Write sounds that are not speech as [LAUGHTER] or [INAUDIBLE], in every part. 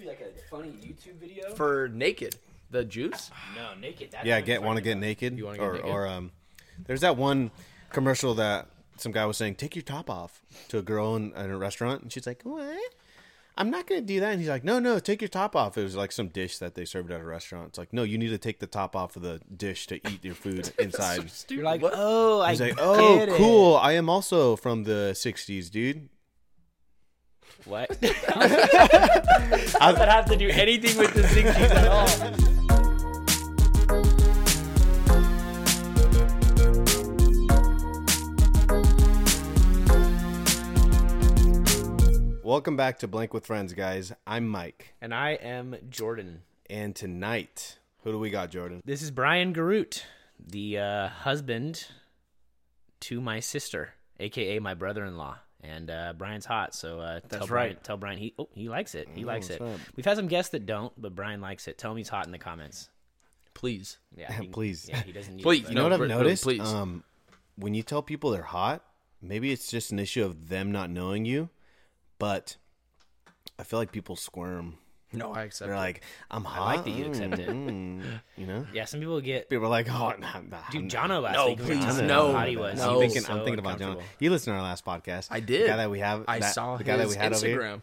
to be like a funny YouTube video. For naked, the juice. [SIGHS] no, naked. That's Yeah, get I'm want to get naked, You wanna get or naked? or um, there's that one commercial that some guy was saying, "Take your top off" to a girl in, in a restaurant, and she's like, "What? I'm not gonna do that." And he's like, "No, no, take your top off." It was like some dish that they served at a restaurant. It's like, no, you need to take the top off of the dish to eat your food [LAUGHS] [LAUGHS] inside. You're like, oh, I He's like, get "Oh, it." cool! I am also from the '60s, dude." What? I [LAUGHS] does that have to do anything with the 60s at all? Welcome back to Blank with Friends, guys. I'm Mike, And I am Jordan. and tonight, who do we got, Jordan? This is Brian Garut, the uh, husband to my sister, aka my brother-in-law. And uh, Brian's hot, so uh, tell That's Brian, right. Tell Brian he oh he likes it. He likes it. what's up? We've had some guests that don't, but Brian likes it. Tell him he's hot in the comments. Please. Yeah, [LAUGHS] he- Please. Yeah, he doesn't. Use Please, it, You know what I've really, noticed? please. Um, when you tell people they're hot, maybe it's just an issue of them not knowing you, but I feel like people squirm. No, I accept. They're it. like, "I'm hot." like that you accept it. Mm, you know, Yeah, some people get. people are like, "Oh, nah, nah, Dude, nah." Jono last No, week. we were please, talking no, how hot he was. no. I'm thinking, so I'm thinking about Jono. uncomfortable. You listened to our last podcast. I did. The did. guy that we have. I that- saw the guy that we had over here.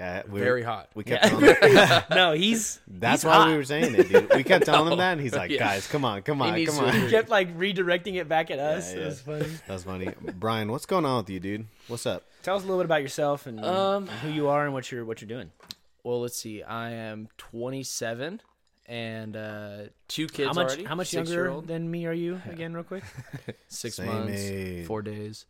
Yeah, we Very hot. We kept Yeah. telling him, [LAUGHS] [LAUGHS] no, he's. that's he's why hot. we were saying it, dude. We kept [LAUGHS] telling him that, and he's like, Yeah. "Guys, come on, come on, needs come on." He kept like redirecting it back at us. Yeah, It was yeah. funny. That's funny, Brian. What's going on with you, dude? What's up? Tell us a little bit about yourself and, Um, and who you are and what you're what you're doing. Well, let's see. I am 27 and uh, two kids How much already. how much younger than me are you again, real quick? [LAUGHS] Six Same months, age. four days,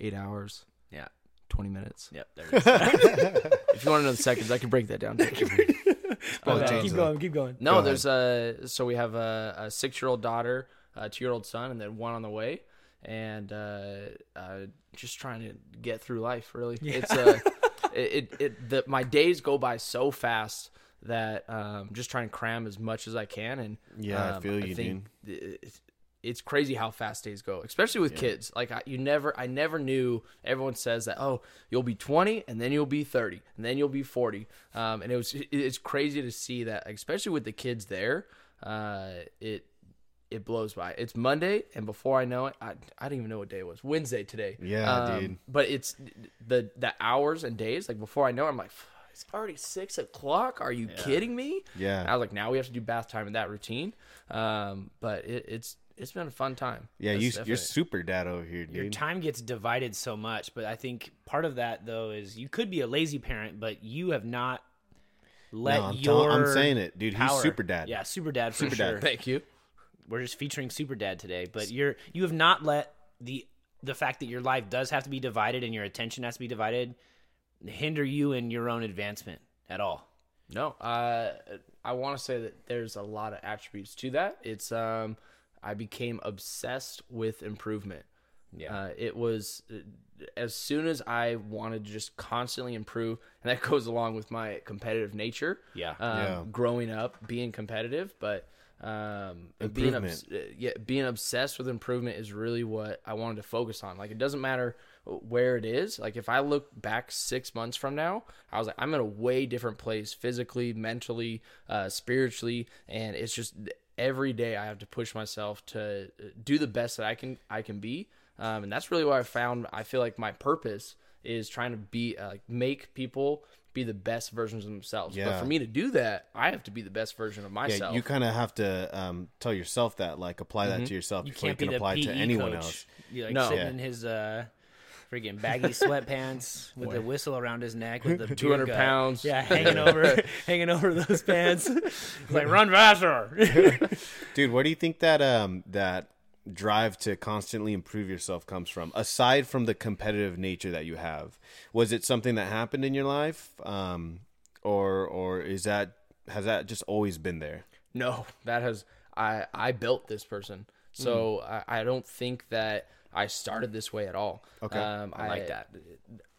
eight hours, Yeah. 20 minutes. Yep. There. [LAUGHS] [LAUGHS] If you want to know the seconds, I can break that down. Okay, change keep going. Keep going. No, Go there's a so we have a, a six year old daughter, a two year old son, and then one on the way, and uh, uh, just trying to get through life. Really, it's uh, it, it it the, my days go by so fast that um, just trying to cram as much as I can, and Yeah, I um, feel you, I think It's, it's crazy how fast days go, especially with kids. Like I, you never, I never knew. Everyone says that, oh, you'll be 20 and then you'll be 30 and then you'll be 40. Um, and it was, it- it's crazy to see that, especially with the kids there. Uh, it, it blows by. It's Monday, and before I know it, I, I didn't even know what day it was. Wednesday today. Yeah, Um, dude. But it's the the hours and days. Like before I know, it, I'm like, it's already six o'clock. Are you kidding me? Yeah. And I was like, now we have to do bath time in that routine. Um, but it, it's it's been a fun time. Yeah, That's you, you're super dad over here, dude. Your time gets divided so much, but I think part of that though is you could be a lazy parent, but you have not let No, I'm, your. tell- I'm saying it, dude. He's super dad. Yeah, super dad for Super dad. Thank you. We're just featuring super dad today, but you're you have not let the the fact that your life does have to be divided and your attention has to be divided hinder you in your own advancement at all. No, uh, I want to say that there's a lot of attributes to that. It's um, I became obsessed with improvement. Yeah. Uh, it was uh, as soon as I wanted to just constantly improve, and that [LAUGHS] goes along with my competitive nature. Yeah. Um, Yeah. Growing up, being competitive, but um, being obs- uh, yeah, being obsessed with improvement is really what I wanted to focus on. Like it doesn't matter where it is. Like if I look back six months from now, I was like, I'm in a way different place physically, mentally, uh, spiritually, and it's just every day I have to push myself to uh, do the best that I can I can be, um, and that's really what I found. I feel like my purpose is trying to be uh, like make people be the best versions of themselves. But for me to do that, I have to be the best version of Yeah, myself. you kind of have to um, tell yourself that, like, apply that to yourself You before you can't be can the apply it PE to anyone coach. else. You like No. sitting Yeah. in his uh freaking baggy [LAUGHS] sweatpants with the whistle around his neck with the [LAUGHS] 200 gut. pounds. Yeah, hanging over [LAUGHS] hanging over those pants. Like run faster. Dude, where do you think that um that drive to constantly improve yourself comes from? Aside from the competitive nature that you have, was it something that happened in your life, um, or or is that has that just always been there? No, that has I I built this person, so Hmm. I, I don't think that I started this way at all. Okay. um, I like that.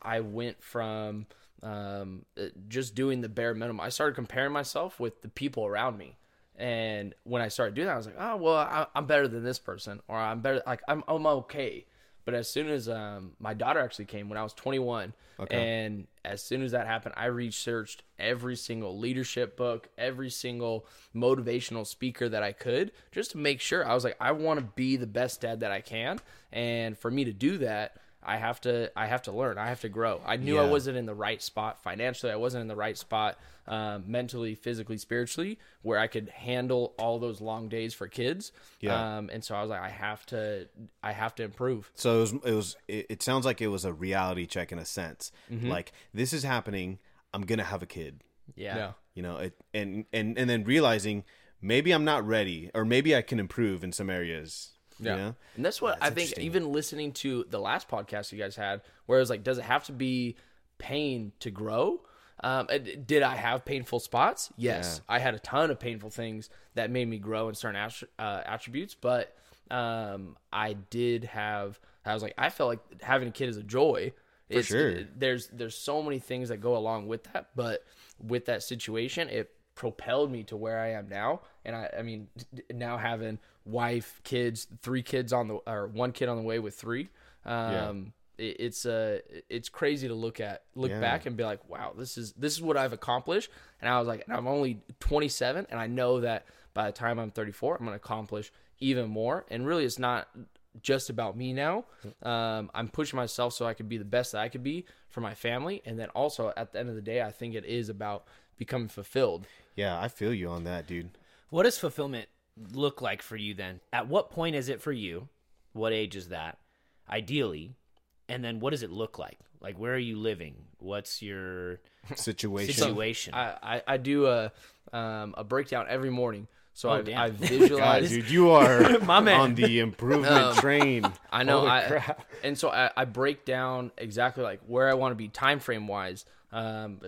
I went from um, just doing the bare minimum. I started comparing myself with the people around me, and when I started doing that, I was like, oh well, I, I'm better than this person, or I'm better. Like I'm I'm okay. But as soon as um, my daughter actually came when I was 21, and as soon as that happened, I researched every single leadership book, every single motivational speaker that I could, just to make sure. I was like, I want to be the best dad that I can, and for me to do that. I have to I have to learn. I have to grow. I knew I wasn't in the right spot financially. I wasn't in the right spot um, mentally, physically, spiritually, where I could handle all those long days for kids. Yeah. Um, and so I was like, I have to I have to improve. So it was. It was. It, it sounds like it was a reality check in a sense. Mm-hmm. Like this is happening. I'm gonna have a kid. Yeah. You know, it, and and and then realizing maybe I'm not ready, or maybe I can improve in some areas. Yeah. You know? And that's what I think, even listening to the last podcast you guys had, where it was like, does it have to be pain to grow? Um, did I have painful spots? Yes. I had a ton of painful things that made me grow in certain attr- uh, attributes, but um, I did have, I was like, I felt like having a kid is a joy. For sure. There's, there's so many things that go along with that, but with that situation, it propelled me to where I am now. And I, I mean, now having wife, kids, three kids on the, or one kid on the way with three. Um, it, it's, uh, it's crazy to look at, look Yeah. back and be like, wow, this is, this is what I've accomplished. And I was like, and I'm only 27 and I know that by the time I'm 34, I'm going to accomplish even more. And really it's not just about me now. Um, I'm pushing myself so I could be the best that I could be for my family. And then also at the end of the day, I think it is about becoming fulfilled. Yeah, I feel you on that, dude. What is fulfillment look like for you then? At what point is it for you? What age is that? Ideally. And then what does it look like? Like where are you living? What's your [LAUGHS] Situation. situation? I, I, I do a, um, a breakdown every morning. So I, damn. I God, [LAUGHS] visualize. dude, you are [LAUGHS] My man. on the improvement train. I know. Holy I, crap. and so I, I break down exactly like where I want to be time frame wise. Um,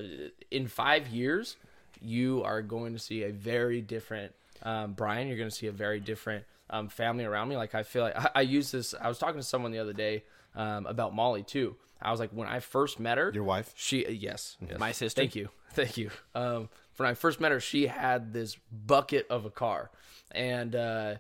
in five years, you are going to see a very different um, Brian. You're going to see a very different um, family around me. Like I feel like I, I use this. I was talking to someone the other day um, about Molly too. I was like, when I first met her, Your wife? She yes, yes. My sister? Thank you, [LAUGHS] thank you. Um, when I first met her, she had this bucket of a car, and uh,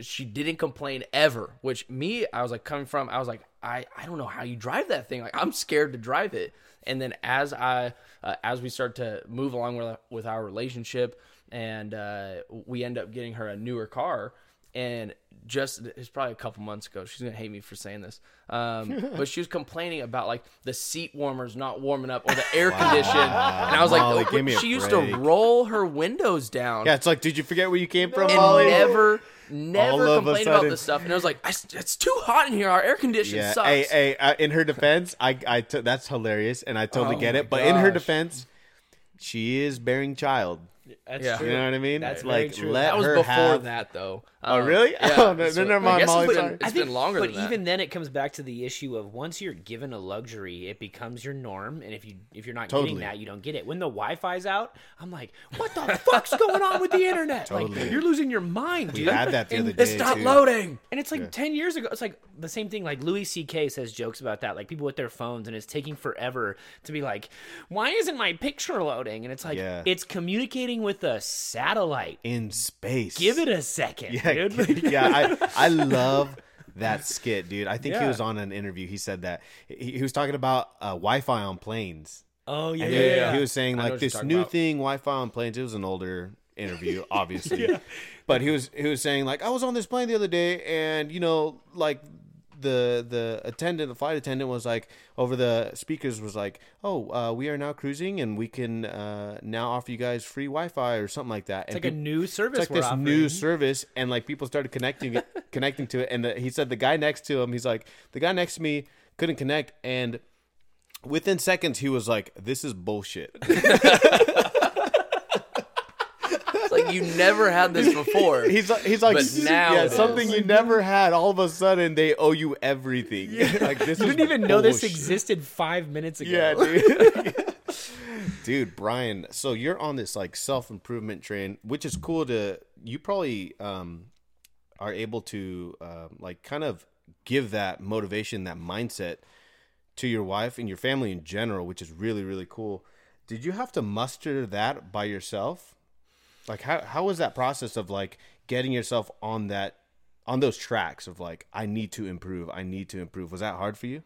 she didn't complain ever. Which me, I was like coming from, I was like, I I don't know how you drive that thing. Like I'm scared to drive it. And then as I uh, as we start to move along with with our relationship, and uh, we end up getting her a newer car, and just it's probably a couple months ago. She's gonna hate me for saying this, um, [LAUGHS] but she was complaining about like the seat warmers not warming up or the air condition, and I was Molly, like, give me a she used break. to roll her windows down Yeah, it's like, did you forget where you came from, and Molly? never, never complained about this stuff. And I was like, it's too hot in here. Our air condition Yeah. sucks. Hey, hey. Uh, in her defense, I, I, t- that's hilarious, and I totally Oh get it. But in her defense, she is bearing child. That's Yeah. true. You know what I mean? That's like, very true. let that was her before have. that, though. Oh, Um, really? Yeah. [LAUGHS] Oh, no, so never I mind, guess Molly, It's sorry. been, it's I think, been longer but than that. even then, it comes back to the issue of once you're given a luxury, it becomes your norm, and if you if you're not Totally. getting that, you don't get it. When the Wi-Fi's out, I'm like, what the [LAUGHS] fuck's going on with the internet? Like, you're losing your mind, We dude. had that the And other day. it's not too. loading. And it's like ten years ago. It's like the same thing. Like Louis C.K. says jokes about that. Like people with their phones, and it's taking forever to be like, "Why isn't my picture loading?" And it's like Yeah. it's communicating with a satellite. in space. Give it a second, Yeah, dude. [LAUGHS] yeah. [LAUGHS] I, I love that skit, dude. I think he Yeah. was on an interview. He said that he, he was talking about uh, Wi-Fi on planes. oh yeah, And yeah, he, yeah. he was saying I know like what you're this talking new about. thing, Wi-Fi on planes. It was an older interview, obviously, [LAUGHS] but he was he was saying like I was on this plane the other day, and you know like the the attendant, the flight attendant was like over the speakers was like, oh, uh, we are now cruising, and we can uh, now offer you guys free Wi-Fi or something like that. It's and like a new service. it's like this offering. new service and like people started connecting it [LAUGHS] connecting to it and the, he said the guy next to him he's like the guy next to me couldn't connect and within seconds he was like this is bullshit [LAUGHS] [LAUGHS] like you never had this before. [LAUGHS] he's like he's like But now yeah something you never had all of a sudden they owe you everything. [LAUGHS] Like this You didn't even know this existed five minutes ago. yeah dude. [LAUGHS] Dude brian so you're on this like self-improvement train which is cool to you probably um are able to um, like kind of give that motivation that mindset to your wife and your family in general which is really really cool. Did you have to muster that by yourself like how, how was that process of like getting yourself on that on those tracks of like I need to improve, I need to improve. Was that hard for you?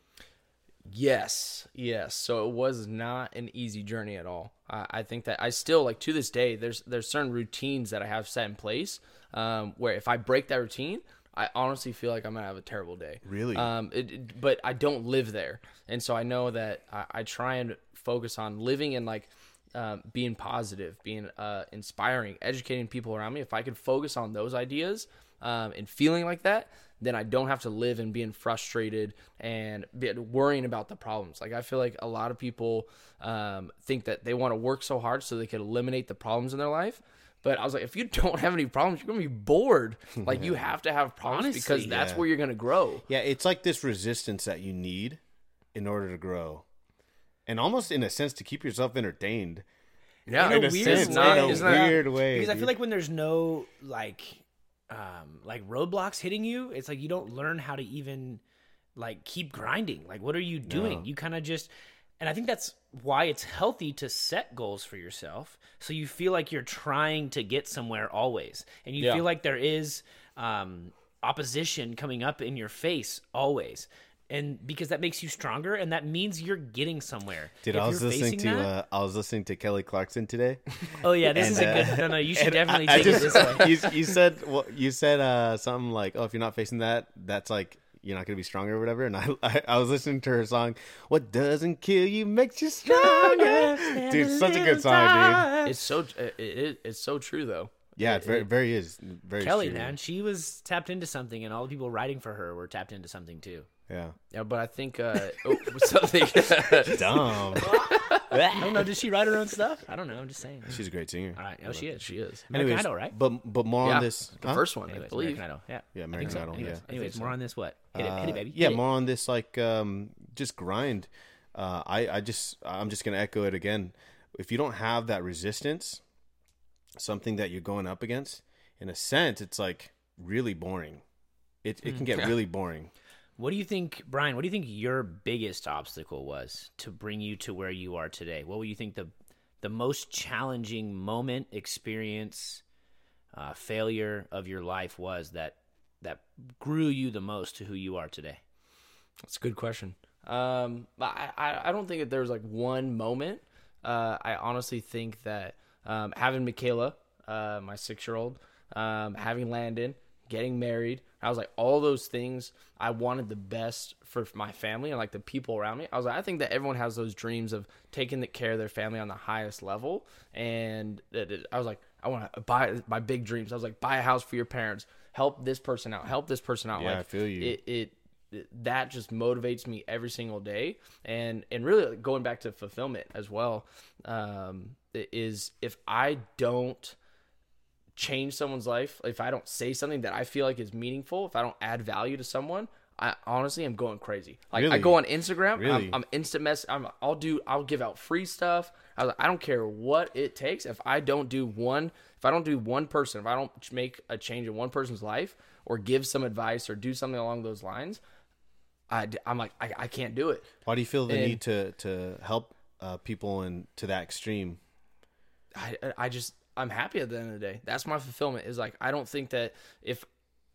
Yes, yes. So it was not an easy journey at all. I, I think that I still like to this day. There's there's certain routines that I have set in place um, where if I break that routine, I honestly feel like I'm gonna have a terrible day. Really? Um, it, it- but I don't live there, and so I know that I, I try and focus on living in like um, being positive, being uh, inspiring, educating people around me. If I could focus on those ideas um, and feeling like that, then I don't have to live and being frustrated and be, worrying about the problems. Like I feel like a lot of people um, think that they want to work so hard so they can eliminate the problems in their life. But I was like, if you [LAUGHS] don't have any problems, you're gonna be bored. Like you [LAUGHS] have to have problems because that's yeah. where you're gonna grow. Yeah, it's like this resistance that you need in order to grow, and almost in a sense to keep yourself entertained. Yeah, in a in a weird sense, way. not- in a isn't that- way. because I feel like when there's no like um like roadblocks hitting you, it's like you don't learn how to even like keep grinding. Like what are you doing? No. You kind of just and I think that's why it's healthy to set goals for yourself so you feel like you're trying to get somewhere always. And you Yeah. feel like there is um opposition coming up in your face always. And because that makes you stronger and that means you're getting somewhere. Dude, If I was listening to that- uh, I was listening to Kelly Clarkson today. [LAUGHS] Oh yeah, this and, is a uh, good No, no, you should definitely I- I take it this way. [LAUGHS] you, you said well, you said uh, something like, "Oh, if you're not facing that, that's like you're not gonna be stronger or whatever." And I, [LAUGHS] I, I was listening to her song, "What doesn't kill you makes you stronger." dude, such a good song, dude. It's so it, it, it's so true though. Yeah, it very, very is very Kelly, true. man, she was tapped into something, and all the people writing for her were tapped into something too. Yeah, Yeah, but I think uh, [LAUGHS] oh, something. [LAUGHS] dumb. I don't know. Did she write her own stuff? I don't know. I'm just saying. She's a great singer. All right. Oh, she is. she is. American Anyways, Idol, right? But but more Yeah, on this. the huh? first one, I believe. American Idol. Yeah. Yeah, American so. Idol, Anyways, yeah. I anyways more so. on this. What? Hit it, hit it, Uh, baby. Yeah, Hit it. more on this like um just grind. Uh I I just I'm just going to echo it again. If you don't have that resistance, something that you're going up against, in a sense it's like really boring. It it can get Yeah. really boring. What do you think, Brian? What do you think your biggest obstacle was to bring you to where you are today? What would you think the the most challenging moment, experience, uh, failure of your life was that that grew you the most to who you are today? That's a good question. Um, I, I don't think that there's like one moment. Uh, I honestly think that um, having Michaela, uh, my six year old, um, having Landon, getting married, I was like all those things. I wanted the best for my family and like the people around me. I was like, I think that everyone has those dreams of taking the care of their family on the highest level, and it- it- I was like, I want to buy my big dreams. I was like, buy a house for your parents, help this person out, help this person out. Yeah, like, I feel you. It, it that just motivates me every single day and and really going back to fulfillment as well um is if i don't change someone's life if i don't say something that i feel like is meaningful if i don't add value to someone i honestly am going crazy like i go on instagram Really? I'm, I'm instant mess I'm, i'll do i'll give out free stuff I, was like, I don't care what it takes if i don't do one if i don't do one person if i don't make a change in one person's life or give some advice or do something along those lines I, am like I, I can't do it. Why do you feel the And- need to to help uh, people and to that extreme? I I just I'm happy at the end of the day. That's my fulfillment. Is like I don't think that if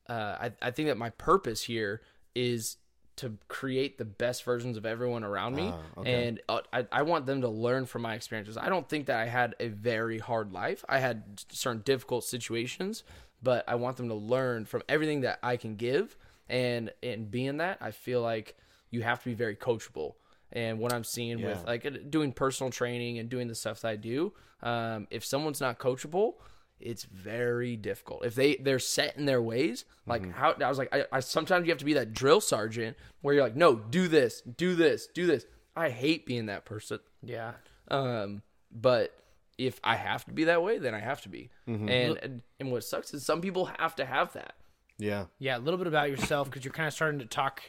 uh, I I think that my purpose here is to create the best versions of everyone around me, Ah, okay. and uh, I I want them to learn from my experiences. I don't think that I had a very hard life. I had certain difficult situations, but I want them to learn from everything that I can give. And and being that, I feel like you have to be very coachable. And what I'm seeing with like uh, doing personal training and doing the stuff that I do, um, if someone's not coachable, it's very difficult. If they they're set in their ways, like Mm-hmm. how I was like, I, I sometimes you have to be that drill sergeant where you're like, no, do this, do this, do this. I hate being that person. Yeah. Um, but if I have to be that way, then I have to be. Mm-hmm. And, and and what sucks is some people have to have that. Yeah, Yeah, a little bit about yourself because you're kind of starting to talk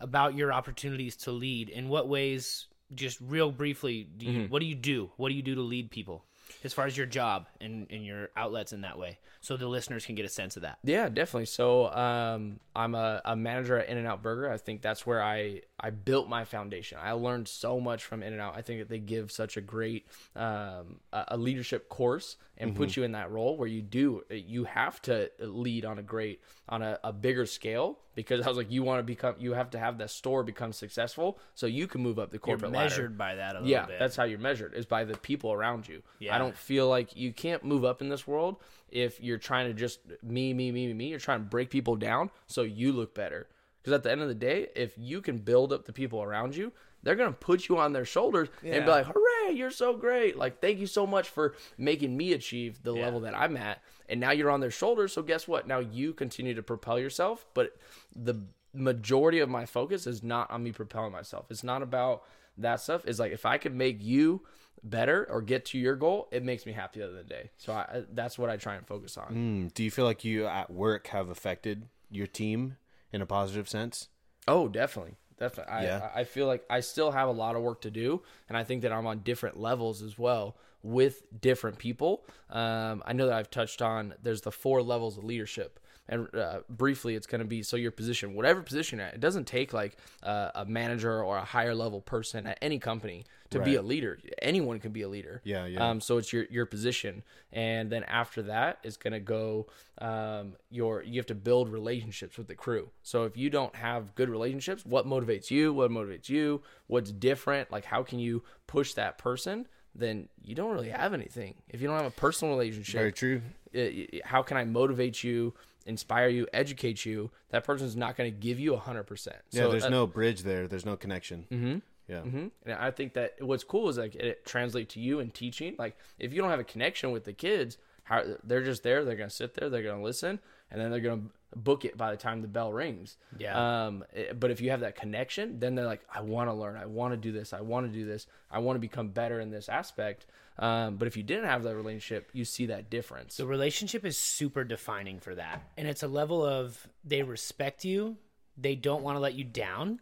about your opportunities to lead. In what ways, just real briefly, do you, what do you do? What do you do to lead people? as far as your job and, and your outlets in that way, so the listeners can get a sense of that. Yeah, definitely. So um, I'm a, a manager at In-N-Out Burger. I think that's where I I built my foundation. I learned so much from In-N-Out. I think that they give such a great um, a, leadership course and put you in that role where you do you have to lead on a great on a, a bigger scale because [LAUGHS] I was like you want to become you have to have that store become successful so you can move up the You're corporate ladder. measured by that a little Yeah, bit. that's how you're measured is by the people around you. Yeah. I don't feel like you can't move up in this world if you're trying to just me, me, me, me, me. You're trying to break people down so you look better. Because at the end of the day, if you can build up the people around you, they're gonna put you on their shoulders and be like, "Hooray, you're so great! Like, thank you so much for making me achieve the level that I'm at." And now you're on their shoulders. So guess what? Now you continue to propel yourself, but the majority of my focus is not on me propelling myself. It's not about that stuff. It's like if I could make you better or get to your goal, it makes me happy at the end of the day. So I, that's what I try and focus on. Mm, do you feel like you at work have affected your team in a positive sense? Oh, definitely. Definitely. I, Yeah. I I feel like I still have a lot of work to do. And I think that I'm on different levels as well with different people. Um, I know that I've touched on there's the four levels of leadership. And uh, briefly, it's going to be so your position, whatever position you're at, it doesn't take like uh, a manager or a higher level person at any company to be a leader. Anyone can be a leader. Yeah, yeah. Um, so it's your your position, and then after that is going to go um, your you have to build relationships with the crew. So if you don't have good relationships, what motivates you? What motivates you? What's different? Like how can you push that person? Then you don't really have anything. If you don't have a personal relationship, Very true. it- it- how can I motivate you, inspire you, educate you? That person's not going to give you a hundred percent. Yeah, So there's uh, no bridge there. There's no connection. Mm-hmm. Yeah. Mm-hmm. And I think that what's cool is like it translates to you in teaching. Like if you don't have a connection with the kids, how they're just there, they're gonna sit there, they're gonna listen, and then they're gonna book it by the time the bell rings. Yeah. Um. eh, But if you have that connection, then they're like, I want to learn, I want to do this, I want to do this, I want to become better in this aspect. Um. But if you didn't have that relationship, you see that difference. The relationship is super defining for that. And it's a level of they respect you, they don't want to let you down,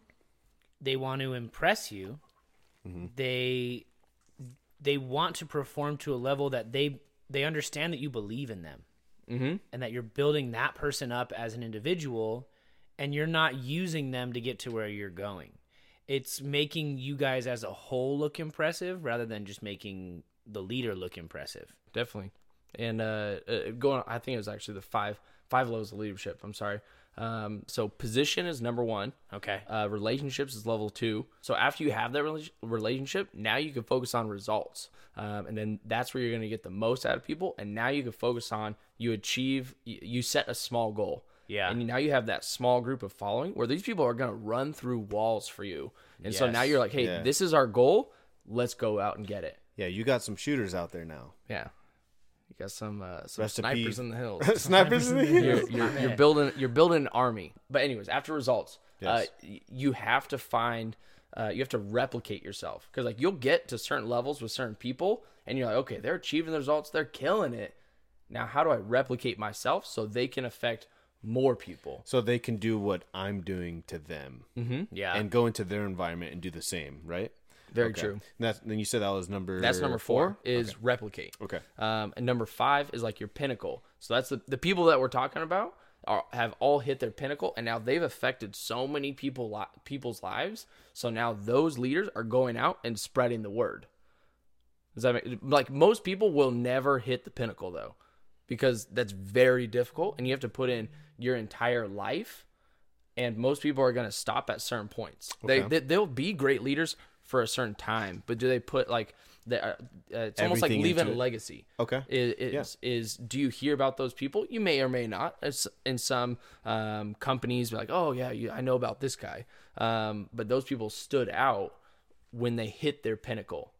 they want to impress you. They they want to perform to a level that they they understand that you believe in them. Mm-hmm. And that you're building that person up as an individual and you're not using them to get to where you're going. It's making you guys as a whole look impressive rather than just making the leader look impressive. definitely. And uh, uh, going, I think it was actually the five five levels of leadership. I'm sorry. Um, so position is number one. Okay. Uh, relationships is level two. So after you have that rela- relationship, now you can focus on results, um, and then that's where you're going to get the most out of people. And now you can focus on you achieve, you, you set a small goal. Yeah. And now you have that small group of following where these people are going to run through walls for you. And so now you're like, hey, Yeah. this is our goal. Let's go out and get it. Yeah, you got some shooters out there now. Yeah. You got some uh, some snipers in the hills. [LAUGHS] Snipers in the you're, you're, you're building you're building an army. But anyways, after results, uh, Yes. y- you have to find uh, you have to replicate yourself because like you'll get to certain levels with certain people, and you're like, okay, they're achieving the results, they're killing it. Now, how do I replicate myself so they can affect more people? So they can do what I'm doing to them Yeah. and go into their environment and do the same, right? Very Okay. true. And That's, then you said that was number That's number four, is replicate. Okay. Um, and number five is like your pinnacle. So that's the, the people that we're talking about are have all hit their pinnacle, and now they've affected so many people li- people's lives. So now those leaders are going out and spreading the word. Does that make like most people will never hit the pinnacle though, because that's very difficult, and you have to put in your entire life. And most people are going to stop at certain points. They, Okay. they they'll be great leaders for a certain time, but do they put like the, uh, uh, it's almost like Everything leaving into a it. legacy Okay. is is, is do you hear about those people? You may or may not. It's in some um, companies, be like, oh yeah, you, I know about this guy. Um, but those people stood out when they hit their pinnacle.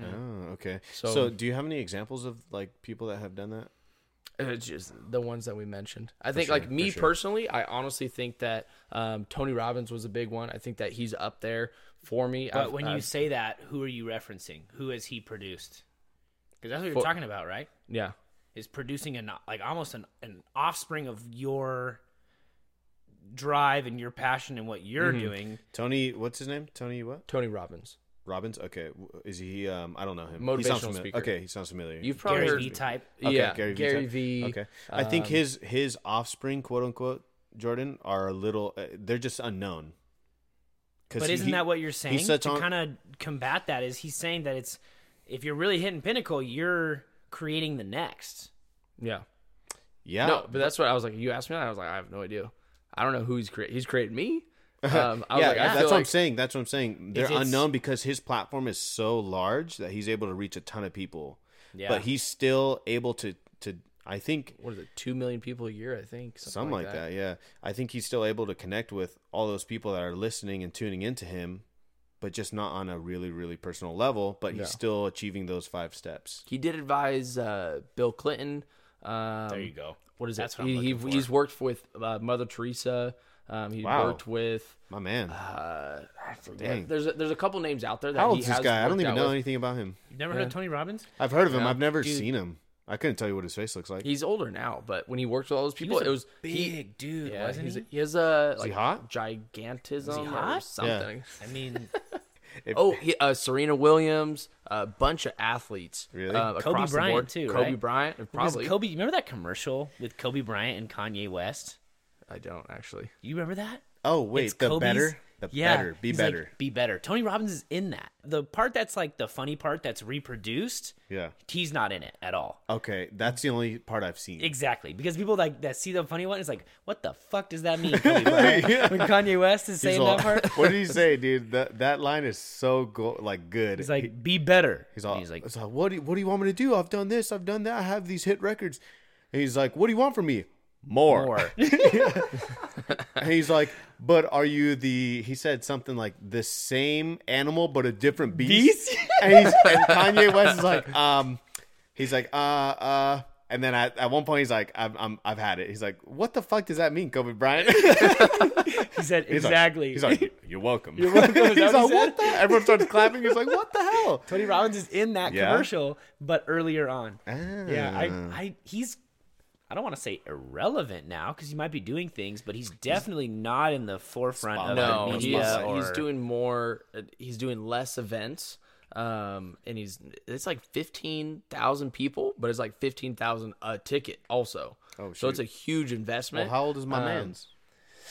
Oh, okay. So- So, do you have any examples of like people that have done that? It's just the ones that we mentioned. I think, sure, like me sure. personally, I honestly think that um, Tony Robbins was a big one. I think that he's up there for me. But I've- when you I've- say that, who are you referencing? Who has he produced? Because that's what you're For- talking about, right? yeah, Is producing an like almost an, an offspring of your drive and your passion and what you're Mm-hmm. doing. Tony, what's his name? Tony what? Tony Robbins. Robbins. Okay, is he? Um, I don't know him. he Motivational sounds familiar. speaker. Okay, he sounds familiar. You've probably Gary heard V type. Okay, yeah, Gary Gary, V. V. Okay, I think um, his his offspring, quote unquote, Jordan, are a little. Uh, they're just unknown. But he- isn't that what you're saying? To on- kind of combat that is he's saying that it's if you're really hitting pinnacle, you're creating the next. Yeah. Yeah, No, but that's what I was like. You asked me that, I was like, I have no idea. I don't know who he's created. He's created me. [LAUGHS] Um, I was yeah, like, I that's feel what I'm saying. That's what I'm saying. They're It's- it's- unknown because his platform is so large that he's able to reach a ton of people. Yeah. But he's still able to to. I think what is it? Two million people a year, I think. Something, something like that. Yeah, I think he's still able to connect with all those people that are listening and tuning into him, but just not on a really really personal level. But he's Yeah. still achieving those five steps. He did advise uh, Bill Clinton. Um, There you go. What is That's it? what I'm he, he- He's worked with uh, Mother Teresa. Um, he Wow. worked with. My man, Uh, I forget. Dang. There's a, there's a couple names out there that how he old's this guy? I don't even know with. anything about him. You've never heard of Tony Robbins? I've heard of him. Yeah. I've never Dude. seen him. I couldn't tell you what his face looks like. He's older now, but when he worked with all those people, was a it was he. Big dude, Yeah, wasn't he's, he? he has a he like hot? gigantism Is he or hot? something. I mean, [LAUGHS] If- Oh, he, uh, Serena Williams, a bunch of athletes. Really? Uh, Kobe across the Bryant, board. too, Kobe right? Bryant, because probably. Kobe. You remember that commercial with Kobe Bryant and Kanye West? I don't actually. You remember that? oh wait, It's the Kobe's- better, the yeah, better, be he's like, better. be better. Tony Robbins is in that. The part that's like the funny part that's reproduced, yeah. he's not in it at all. Okay, that's the only part I've seen. Exactly, because people like that see the funny one. It's like, what the fuck does that mean? [LAUGHS] Kobe Bryant? [LAUGHS] When Kanye West is He's saying all- that part, [LAUGHS] what did he say, dude? That that line is so go- like good. he's like, be better. he's all, And he's like, it's like, what do you, what do you want me to do? I've done this, I've done that. I have these hit records. And he's like, what do you want from me? More. more. [LAUGHS] And he's like, but are you the? He said something like the same animal but a different beast. Beast? and, he's, and Kanye West is like, um, he's like, uh, uh. And then at, at one point he's like, I'm, I'm, I've had it. He's like, what the fuck does that mean, Kobe Bryant? [LAUGHS] he said [LAUGHS] He's like- exactly. he's like, you're welcome. You're welcome. He's like, what what the? Everyone starts clapping. He's like, what the hell? Tony Robbins is in that Yeah? commercial, but earlier on. Yeah, I, Ah. I, he's. I don't want to say irrelevant now because he might be doing things, but he's definitely not in the forefront of No, the he's, media. he's or- doing more. uh, He's doing less events. Um, and he's it's like fifteen thousand people, but it's like fifteen thousand a ticket also. Oh, so it's a huge investment. Well, how old is my Um, man's? [SIGHS]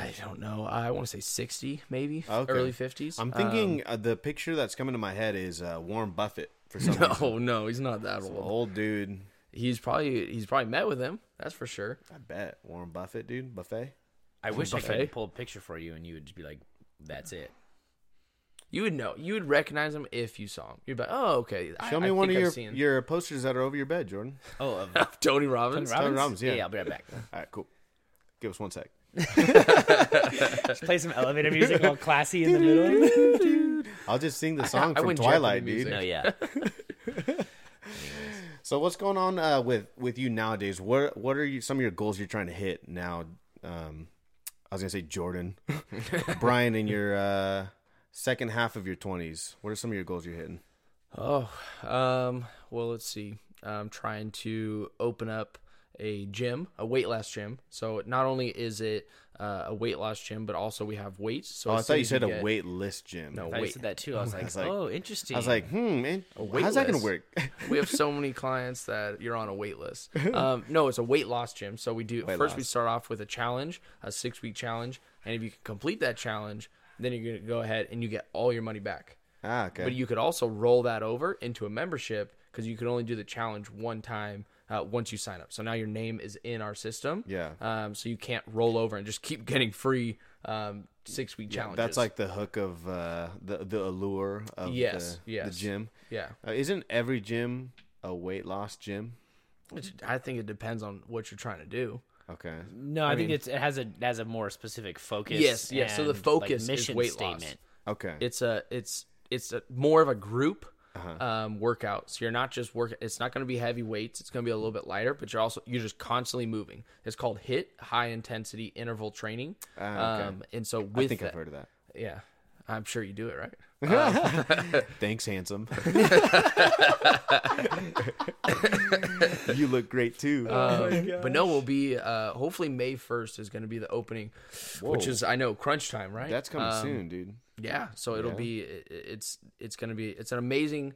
I don't know. I want to say sixty, maybe Okay. early fifties. I'm thinking uh, the picture that's coming to my head is uh, Warren Buffett for [LAUGHS] some reason. No, no, he's not that old. old dude. He's probably he's probably met with him. That's for sure. I bet Warren Buffett, dude. Buffett. I wish I could pull a picture for you and you would just be like, "That's it." You would know. You would recognize him if you saw him. You'd be like, oh, okay. I- Show me I one of I've your seen your posters that are over your bed, Jordan. [LAUGHS] Oh, of Tony Tony Robbins. Robbins? Robbins, yeah. yeah, I'll be right back. [LAUGHS] All right, cool. Give us one sec. [LAUGHS] Just play some elevator music, all classy in the middle. I'll just sing the song I from win Twilight, dude. music. no, yeah. So what's going on uh, with with you nowadays? What what are you, some of your goals you're trying to hit now? Um, I was gonna say Jordan, [LAUGHS] Brian, in your uh, second half of your twenties. What are some of your goals you're hitting? Oh, um, well, let's see. I'm trying to open up a gym, a weight loss gym. So not only is it uh, a weight loss gym, but also we have weights. So Oh, I thought soon you as said a get- wait list gym. No, I wait. said that too. I was [LAUGHS] like, was like- "Oh, interesting." I was like, hmm, man, wait how's that gonna work? [LAUGHS] [LAUGHS] we have so many clients that you're on a wait list. Um, no, it's a weight loss gym. So we do Weight first we start off with a challenge, a six week challenge, and if you can complete that challenge, then you're gonna go ahead and you get all your money back. ah, okay. But you could also roll that over into a membership because you can only do the challenge one time uh, once you sign up. So now your name is in our system. Yeah. Um, so you can't roll over and just keep [LAUGHS] getting free um, six week challenges. That's like the hook of uh, the the allure of Yes, the, yes. the gym. yeah. Uh, isn't every gym a weight loss gym? I think it depends on what you're trying to do. Okay. no, I, think mean- it's it has a it has a more specific focus. Yes, yes, so the and, like, focus is mission weight loss. statement. Okay. It's a it's it's a, more of a group Uh-huh. um, workout. So you're not just work. It's not going to be heavy weights. It's going to be a little bit lighter, but you're also you're just constantly moving. It's called HIIT, high intensity interval training. Ah, okay. Um, and so with I think that, I've heard of that. yeah, I'm sure you do it right. [LAUGHS] [LAUGHS] Thanks, handsome. [LAUGHS] you look great too. Um, but no, we'll be uh, hopefully May 1st is going to be the opening, which is I know crunch time, right? That's coming Um, soon, dude. Yeah, so it'll Yeah. be it's it's gonna be it's an amazing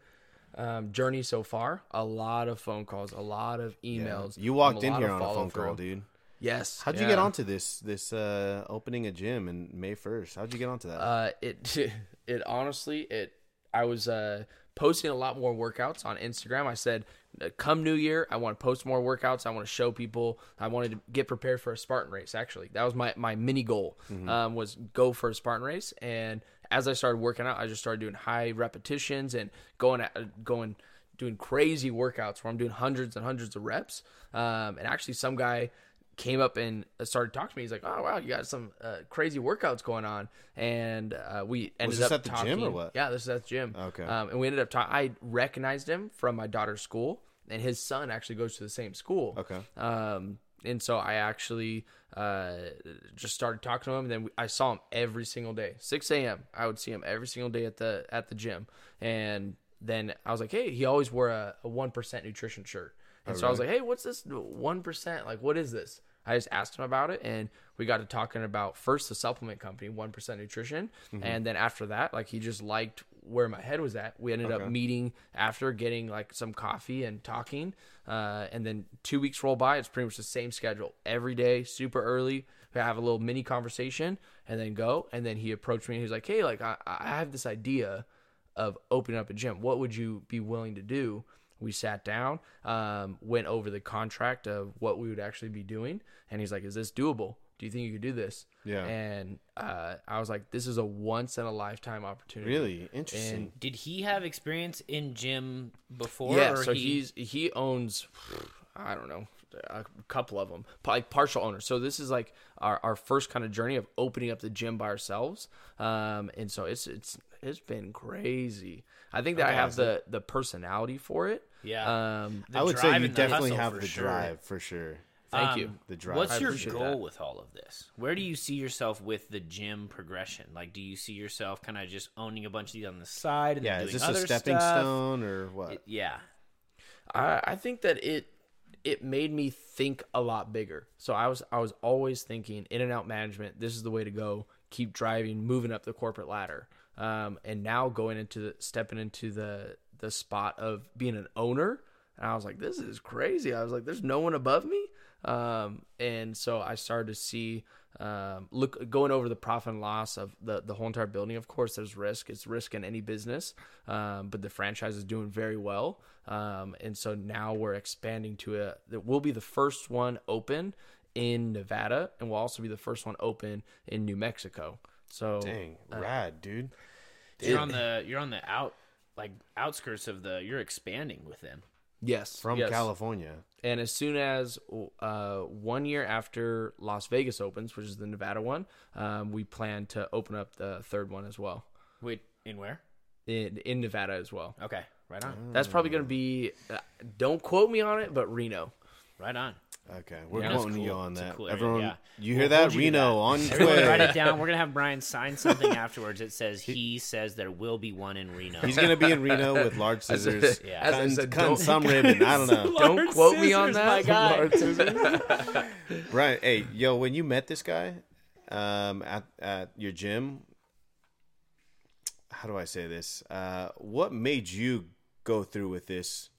um, journey so far. A lot of phone calls, a lot of emails. You um, walked in here on a phone follow-through. call, dude. Yes. How'd you yeah. get onto this this uh opening a gym in May first? How'd you get onto that? Uh, it [LAUGHS] it honestly it I was uh posting a lot more workouts on Instagram. I said, uh, come New Year, I want to post more workouts. I want to show people. I wanted to get prepared for a Spartan race. Actually, that was my my mini goal. Um, was go for a Spartan race. And as I started working out, I just started doing high repetitions and going at, going doing crazy workouts where I'm doing hundreds and hundreds of reps. Um, and actually, some guy came up and started talking to me. He's like, "Oh wow, you got some uh, crazy workouts going on," and uh, we ended this up at the talking. gym or what? Yeah, this is at the gym. Okay. um, and we ended up talking. I recognized him from my daughter's school, and his son actually goes to the same school. Okay. Um, and so I actually uh, just started talking to him. And then I saw him every single day, 6 a.m. I would see him every single day at the at the gym. And then I was like, hey, he always wore a one percent nutrition shirt. And so I was like, hey, what's this one percent? Like, what is this? I just asked him about it, and we got to talking about first the supplement company, One Percent Nutrition, and then after that, like he just liked where my head was at. We ended up meeting after getting like some coffee and talking, uh, and then two weeks roll by. It's pretty much the same schedule every day, super early. We have a little mini conversation, and then go. And then he approached me. and He's like, "Hey, like I, I have this idea of opening up a gym. What would you be willing to do?" We sat down, um, went over the contract of what we would actually be doing, and he's like, "Is this doable? Do you think you could do this?" Yeah. And uh, I was like, "This is a once in a lifetime opportunity." Really interesting. Did he have experience in gym before? Yeah. or So he, he's he owns, [SIGHS] I don't know, a couple of them, like partial owners. So this is like our, our first kind of journey of opening up the gym by ourselves. Um, and so it's it's it's been crazy. I think that I have the the personality for it. Yeah. Um, I would say you definitely have for the sure. drive for sure. thank you. Um, The drive. What's I your goal that. with all of this? Where do you see yourself with the gym progression? Like, do you see yourself kind of just owning a bunch of these on the side and yeah, then is doing this a stepping stuff? stone or what? It- yeah. I, I think that it it made me think a lot bigger. So I was I was always thinking in and out management. This is the way to go. Keep driving, moving up the corporate ladder. Um, and now going into the stepping into the the spot of being an owner. And I was like, this is crazy. I was like, there's no one above me. Um, and so I started to see um, look going over the profit and loss of the the whole entire building. Of course, there's risk. It's risk in any business, um, but the franchise is doing very well. Um, and so now we're expanding to a that will be the first one open in Nevada, and we'll also be the first one open in New Mexico. So Dang, rad, dude. You're on the you're on the out like outskirts of the. You're expanding with them. yes, From yes. California. And as soon as uh, one year after Las Vegas opens, which is the Nevada one, um, we plan to open up the third one as well Wait, in where? in in Nevada as well. Okay, right on, That's probably going to be. Uh, don't quote me on it, but Reno. right on. Okay, we're Yeah, that's quoting you on that. cool area, Everyone, yeah. you hear We'll that? hold you Reno that. on Everyone, write it Twitter. down. [LAUGHS] We're gonna have Brian sign something afterwards. It says he says there will be one in Reno. He's gonna be in Reno [LAUGHS] with large scissors, [LAUGHS] Yeah. as I cutting, said, cutting some ribbon. I don't know. Don't Large quote me on that. my guy. Large scissors. Right? Hey, yo, when you met this guy um, at at your gym, how do I say this? Uh, what made you go through with this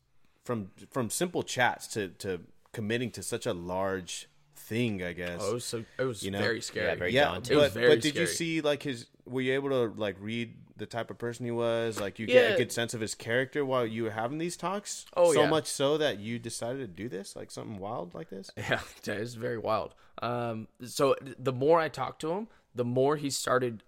from from simple chats to to committing to such a large thing? I guess. Oh, it was so it was You know? very scary. Yeah, very yeah, daunting. It was but, very but did you see like his? Were you able to like read the type of person he was? Like you get a good sense of his character while you were having these talks. Oh, so yeah. much so that you decided to do this, like something wild like this. [LAUGHS] Yeah, it's very wild. Um, so the more I talked to him, the more he started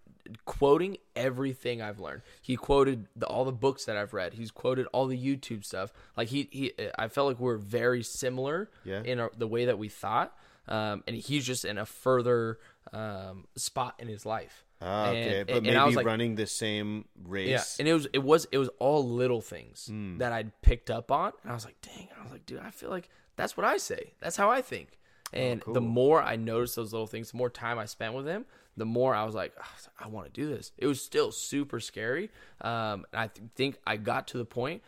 quoting everything I've learned. He quoted the, all the books that I've read. He's quoted all the YouTube stuff. Like he, he I felt like we're very similar Yeah. in our, the way that we thought. Um, and he's just in a further um, spot in his life. Ah, okay, And- but and maybe like, running the same race. yeah, and it was it was it was all little things Hmm. that I'd picked up on, and I was like, dang, I was like, dude, I feel like that's what I say. That's how I think. Oh, And the more I noticed those little things, the more time I spent with him, the more I was like, "Ah, I want to do this. It was still super scary. Um, and I th- think I got to the point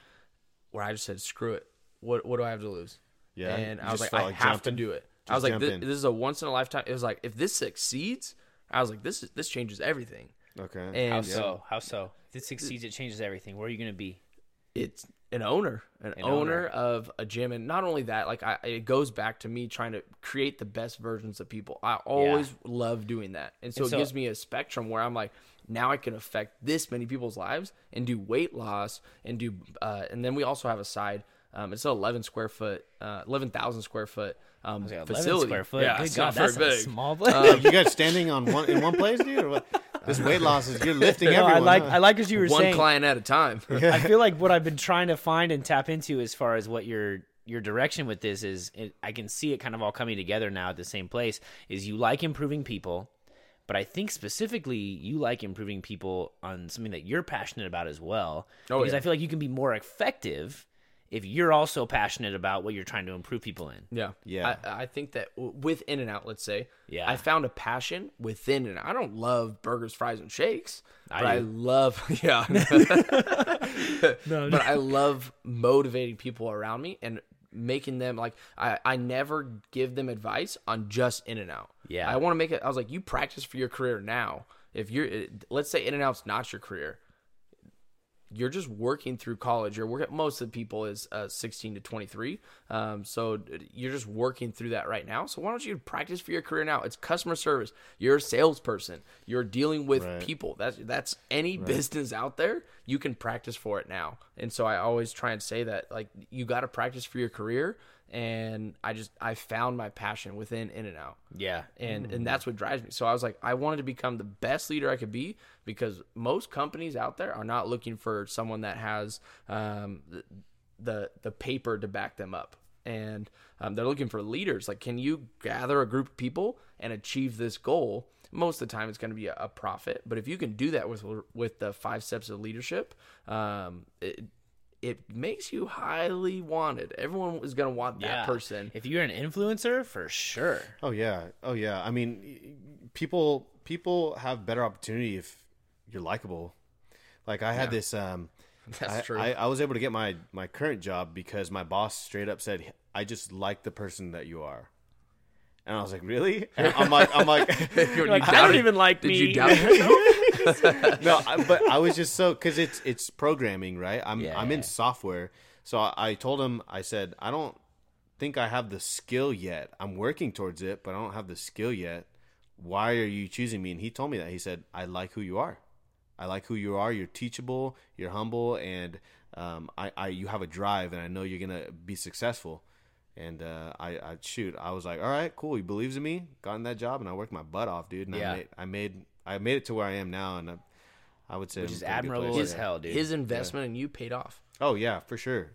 where I just said, screw it. What what do I have to lose? Yeah, and I was like, I like have jumping. to do it. I was like, this, this is a once in a lifetime. It was like, if this succeeds, I was like, this is this changes everything. Okay. And How so? How so? If it succeeds, it changes everything. Where are you going to be? it's an owner, an, An owner, owner. of a gym, and not only that, like I, it goes back to me trying to create the best versions of people. I always love doing that, and so And it gives me a spectrum where I'm like, now I can affect this many people's lives and do weight loss and do, uh, and then we also have a side. Um, it's an 11 square foot, uh, 11,000 square foot um, Like 11 facility. square foot. Yeah, Good God, that's very a big. small place. Like, you guys standing on one in one place, dude? Or what? This weight loss is you're lifting [LAUGHS] no, everyone. I like huh? I like as you were saying One saying. client at a time. [LAUGHS] I feel like what I've been trying to find and tap into as far as what your your direction with this is it, I can see it kind of all coming together now at the same place is you like improving people but I think specifically you like improving people on something that you're passionate about as well Oh, because yeah. I feel like you can be more effective if you're also passionate about what you're trying to improve people in. Yeah, Yeah. I, I think that within with and Out, let's say, Yeah. I found a passion within and I don't love burgers, fries, and shakes, I but I love [LAUGHS] yeah, [LAUGHS] [LAUGHS] but I love motivating people around me and making them like I I never give them advice on just In-N-Out. Yeah. I want to make it. I was like, you practice for your career now. If you're, eh, let's say In-N-Out's not your career, you're just working through college. You're working. Most of the people is uh, 16 to 23. Um, so you're just working through that right now. So why don't you practice for your career now? It's customer service. You're a salesperson. You're dealing with Right. people. That's that's any business out there. You can practice for it now. And so I always try and say that like you got to practice for your career. And I just I found my passion within In-N-Out Yeah. and and that's what drives me. So I was like, I wanted to become the best leader I could be because most companies out there are not looking for someone that has um, the, the the paper to back them up, and um, they're looking for leaders. Like, can you gather a group of people and achieve this goal? Most of the time, it's going to be a, a profit, but if you can do that with with the five steps of leadership, um, it, it makes you highly wanted. Everyone is going to want that yeah. person. If you're an influencer, for sure. Oh yeah, oh yeah. I mean, people people have better opportunity if you're likable. Like I had this. Um, [LAUGHS] That's I, true. I, I was able to get my my current job because my boss straight up said, "I just like the person that you are." And I was like, "Really?" And I'm like, "I'm like, [LAUGHS] like, [LAUGHS] I don't even like Did me. you doubt yourself? [LAUGHS] no." I, but I was just so because it's it's programming, right? I'm I'm Yeah. in software, so I, I told him, I said, "I don't think I have the skill yet. I'm working towards it, but I don't have the skill yet. Why are you choosing me?" And he told me that. He said, "I like who you are. I like who you are. You're teachable. You're humble, and um, I, I you have a drive, and I know you're gonna be successful." And uh, I, I shoot, I was like, "All right, cool." He believes in me. Got in that job, and I worked my butt off, dude. And Yeah. I made, I made I made it to where I am now, and I, I would say Which I'm is in a good admirable as hell, dude. His investment in you paid off. Oh yeah, for sure.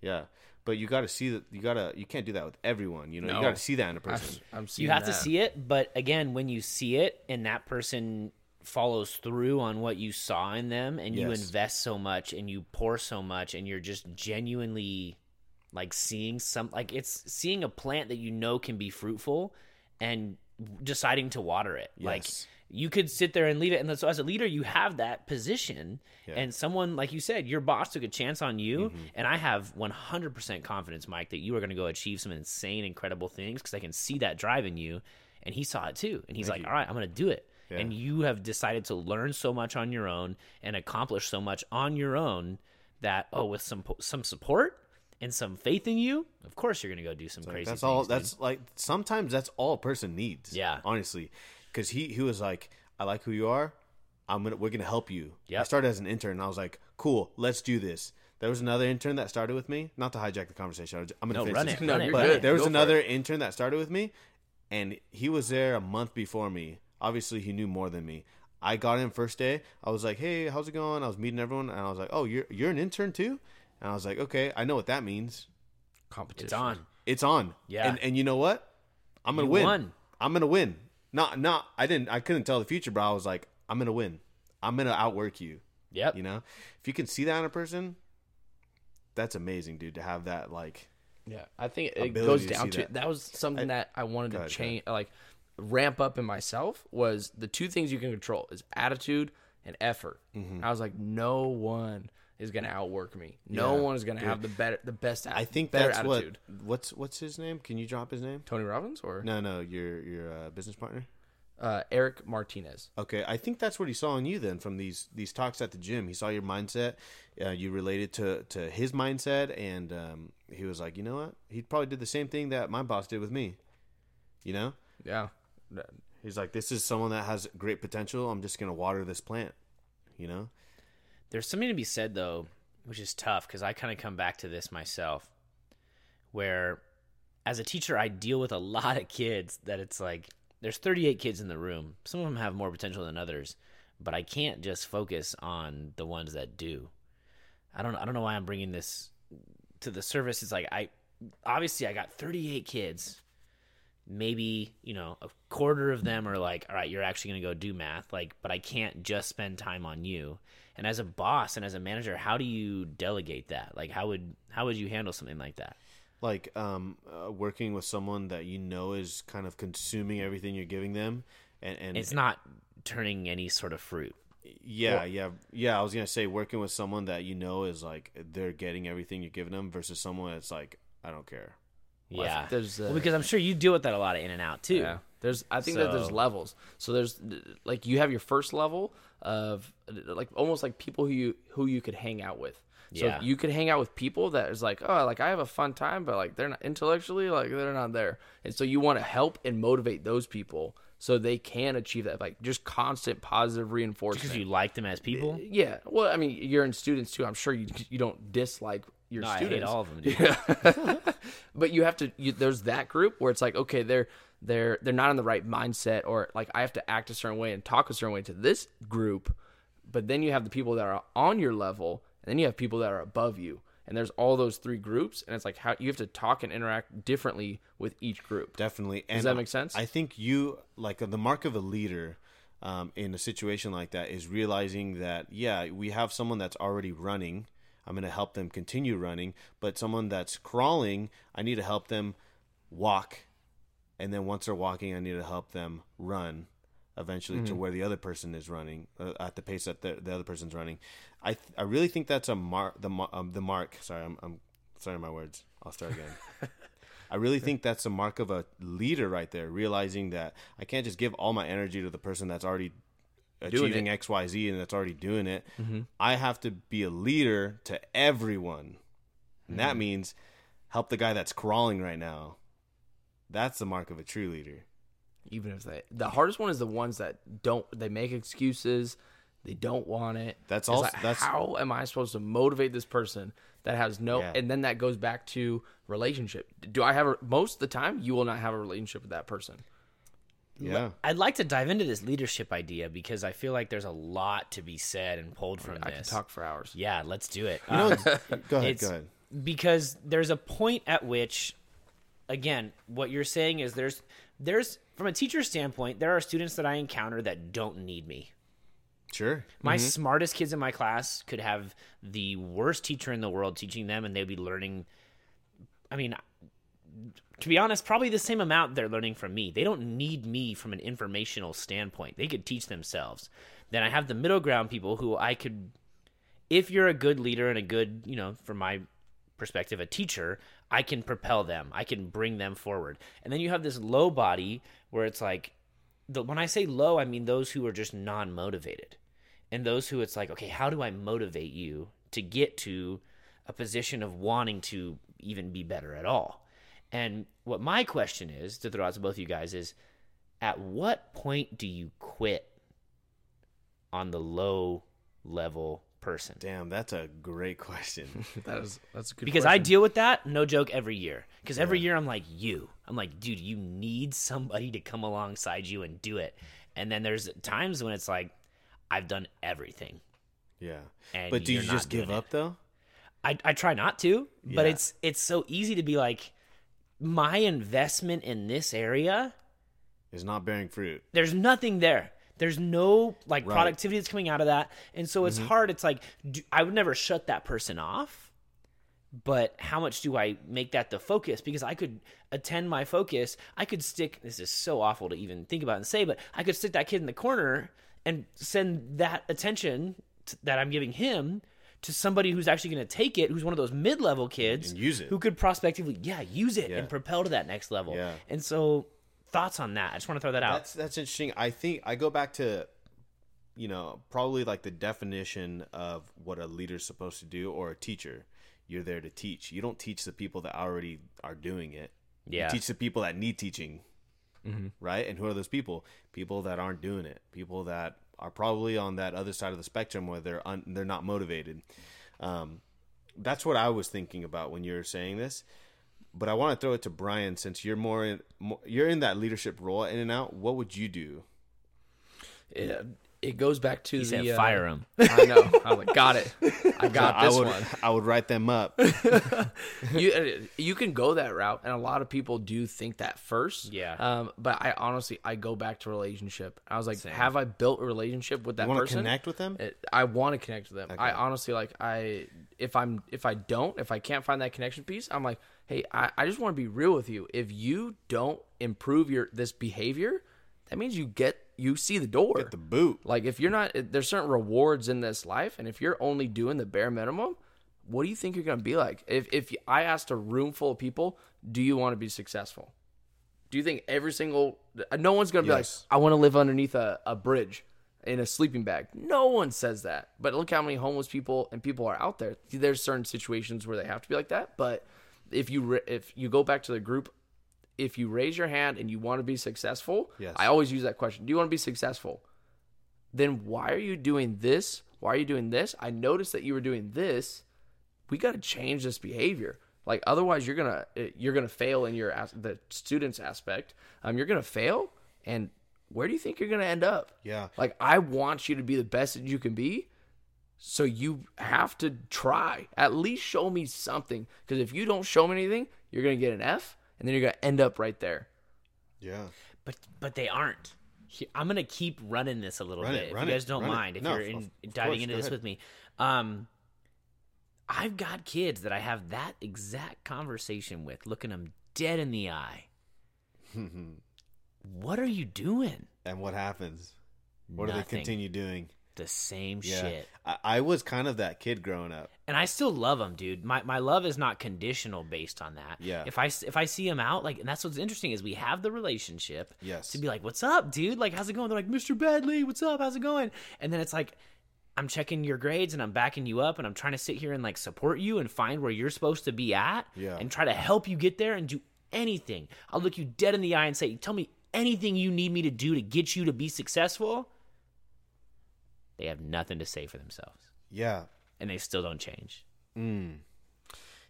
Yeah. But you got to see that. You gotta. You can't do that with everyone. You know. No. You got to see that in a person. I'm seeing you have to see it but again when you see it and that person follows through on what you saw in them and you invest so much and you pour so much and you're just genuinely like seeing some like it's seeing a plant that you know can be fruitful and deciding to water it like Yes. You could sit there and leave it and so as a leader you have that position and someone like you said your boss took a chance on you Mm-hmm. and i have 100% confidence mike that you are going to go achieve some insane incredible things because i can see that drive in you and he saw it too and he's like all right i'm going to do it and you have decided to learn so much on your own and accomplish so much on your own that oh with some some support and some faith in you of course you're going to go do some crazy That's things, all. dude. That's like sometimes that's all a person needs. Yeah. Honestly, because he he was like, I like who you are. I'm gonna we're gonna help you. Yeah. I started as an intern. and I was like, cool, let's do this. There was another intern that started with me. Not to hijack the conversation. I was- I'm gonna No, finish run this. it, No, run you're it. But good. there was Go another intern that started with me, and he was there a month before me. Obviously, he knew more than me. I got in first day. I was like, "Hey, how's it going?" I was meeting everyone, and I was like, "Oh, you're you're an intern too?" And I was like, "Okay, I know what that means. competition. it's on It's on." Yeah. And and you know what? I'm gonna You win. won. I'm gonna win. Not not. I didn't. I couldn't tell the future, but I was like, I'm gonna win. I'm gonna outwork you. yep You know, if you can see that in a person, that's amazing, dude. To have that like. Yeah, I think it goes down to that. that. was something that I wanted to ahead, change, like ramp up in myself. Was the two things you can control is attitude and effort. Mm-hmm. I was like, no one is gonna outwork me. No one is gonna have the better, the best. I think better that's attitude. what. What's what's his name? Can you drop his name? Tony Robbins or No, no, your your uh, business partner. Uh, Eric Martinez. Okay, I think that's what he saw in you then from these these talks at the gym. He saw your mindset. Uh, you related to to his mindset, and um, he was like, you know what? He probably did the same thing that my boss did with me. You know, Yeah. he's like, this is someone that has great potential. I'm just gonna water this plant. You know, There's something to be said though, which is tough because I kind of come back to this myself, where as a teacher I deal with a [LAUGHS] lot of kids that it's like there's 38 kids in the room. Some of them have more potential than others, but I can't just focus on the ones that do. I don't I don't know why I'm bringing this to the service. It's like I obviously I got 38 kids. Maybe, you know, a quarter of them are like, "All right, you're actually going to go do math." Like, but I can't just spend time on you. And as a boss and as a manager, how do you delegate that? Like how would how would you handle something like that? like um, uh, working with someone that you know is kind of consuming everything you're giving them, and and It's not turning any sort of fruit. Yeah, yeah, yeah. I was gonna say working with someone that you know is like they're getting everything you're giving them versus someone that's like I don't care. Yeah. think there's, uh, well, because I'm sure you deal with that a lot of In-N-Out too. Yeah. There's I think that there's levels. So there's like you have your first level of like almost like people who you who you could hang out with. So Yeah. you could hang out with people that is like, oh, like I have a fun time, but like they're not intellectually like they're not there. And so you want to help and motivate those people so they can achieve that like just constant positive reinforcement. Because you like them as people. yeah. Well, I mean, you're in students too. I'm sure you you don't dislike your No, I students hate all of them, dude. [LAUGHS] [LAUGHS] but you have to you, there's that group where it's like okay they're they're they're not in the right mindset or like i have to act a certain way and talk a certain way to this group but then you have the people that are on your level and then you have people that are above you and there's all those three groups and it's like how you have to talk and interact differently with each group Definitely. And Does that make sense? I think you like the mark of a leader um, in a situation like that is realizing that yeah, we have someone that's already running. I'm going to help them continue running, but someone that's crawling, I need to help them walk, and then once they're walking, I need to help them run. Eventually, Mm-hmm. to where the other person is running uh, at the pace that the, the other person's running, I th- I really think that's a mark the um, the mark. Sorry, I'm I'm sorry my words. I'll start again. [LAUGHS] I really think that's a mark of a leader right there, realizing that I can't just give all my energy to the person that's already achieving X, Y, Z and that's already doing it. I have to be a leader to everyone. And that means help the guy that's crawling right now. That's the mark of a true leader. even if they the hardest one is the ones that don't they make excuses they don't want it That's all. like, that's- how am i supposed to motivate this person that has no Yeah. and then that goes back to relationship do i have a most of the time you will not have a relationship with that person Yeah. I'd like to dive into this leadership idea because I feel like there's a lot to be said and pulled oh, from i can this. talk for hours Yeah, let's do it. You know, it's- go ahead, go ahead. because there's a point at which again what you're saying is there's there's from a teacher standpoint there are students that i encounter that don't need me. Sure. my mm-hmm. smartest kids in my class could have the worst teacher in the world teaching them and they'd be learning i mean to be honest probably the same amount they're learning from me. They don't need me from an informational standpoint. They could teach themselves. Then i have the middle ground people who i could if you're a good leader and a good, you know, from my perspective, a teacher, I can propel them. I can bring them forward. And then you have this low body where it's like, the, when I say low, I mean those who are just non motivated. And those who it's like, okay, how do I motivate you to get to a position of wanting to even be better at all? And what my question is to throw out to both of you guys is at what point do you quit on the low level person? Damn, that's a great question. [LAUGHS] that is that's a good because I deal with that, no joke, every year. Because every year I'm like, you. I'm like, dude, you need somebody to come alongside you and do it. And then there's times when it's like, I've done everything. yeah. And But do you just give doing up though? I, I try not to, but it's it's so easy to be like, my investment in this area, Is not bearing fruit. there's nothing there. There's no like Right. Mm-hmm. productivity that's coming out of that, and so it's hard. It's like do, I would never shut that person off, but how much do I make that the focus? Because I could attend my focus. I could stick. This is so awful to even think about and say, but I could stick that kid in the corner and send that attention t- that I'm giving him to somebody who's actually going to take it, who's one of those mid-level kids And use it. who could prospectively, yeah, use it Yeah. and propel to that next level. Yeah. And so thoughts on that? I just want to throw that out. That's that's interesting. I think I go back to, you know, probably like the definition of what a leader's supposed to do or a teacher. You're there to teach. You don't teach the people that already are doing it. Yeah. You teach the people that need teaching. Right? And who are those people? People that aren't doing it. People that are probably on that other side of the spectrum where they're un- they're not motivated. Um, that's what I was thinking about when you were saying this. But I want to throw it to Brian since you're more in more, you're in that leadership role In-N-Out. What would you do? It, it goes back to he the said, uh, "Fire him." [LAUGHS] I know. I like, got it. I got I this would one. I would write them up. [LAUGHS] you uh, you can go that route, and a lot of people do think that first. Yeah. Um, but I honestly I go back to relationship. I was like, have I built a relationship with that You want to person? connect with them? It- I want to connect with them. I honestly like I if I'm if I don't if I can't find that connection piece, I'm like, hey, I, I just want to be real with you. If you don't improve your this behavior, that means you get you see the door. Get the boot. Like if you're not, there's certain rewards in this life, and if you're only doing the bare minimum, what do you think you're gonna be like? If if I asked a room full of people, do you want to be successful? Do you think every single no one's gonna be Yes. like, I want to live underneath a, a bridge in a sleeping bag? No one says that. But look how many homeless people and people are out there. There's certain situations where they have to be like that. But if you if you go back to the group, if you raise your hand and you want to be successful, Yes. I always use that question. Do you want to be successful? Then why are you doing this? Why are you doing this? I noticed that you were doing this. We got to change this behavior. Like otherwise, you're gonna you're gonna fail in your the students aspect. Um, you're gonna fail, and where do you think you're gonna end up? Yeah. Like I want you to be the best that you can be. So you have to try. At least show me something. Because if you don't show me anything, you're gonna get an F, and then you're gonna end up right there. Yeah. But but they aren't. I'm gonna keep running this a little Run bit it, if run you it, guys don't run it. mind. If No, you're in, of diving course, into this ahead. with me, um, I've got kids that I have that exact conversation with, looking them dead in the eye. [LAUGHS] what are you doing? And what happens? What do they continue doing? The same Yeah. shit. I, I was kind of that kid growing up. and I still love them, dude. My my love is not conditional based on that. Yeah. If I if I see him out, like, and that's what's interesting is we have the relationship. Yes. To be like, what's up, dude? Like, how's it going? They're like, Mr. Badley, what's up? How's it going? And then it's like, I'm checking your grades and I'm backing you up and I'm trying to sit here and like support you and find where you're supposed to be at. Yeah. And try to help you get there and do anything. I'll look you dead in the eye and say, tell me anything you need me to do to get you to be successful. They have nothing to say for themselves Yeah. and they still don't change.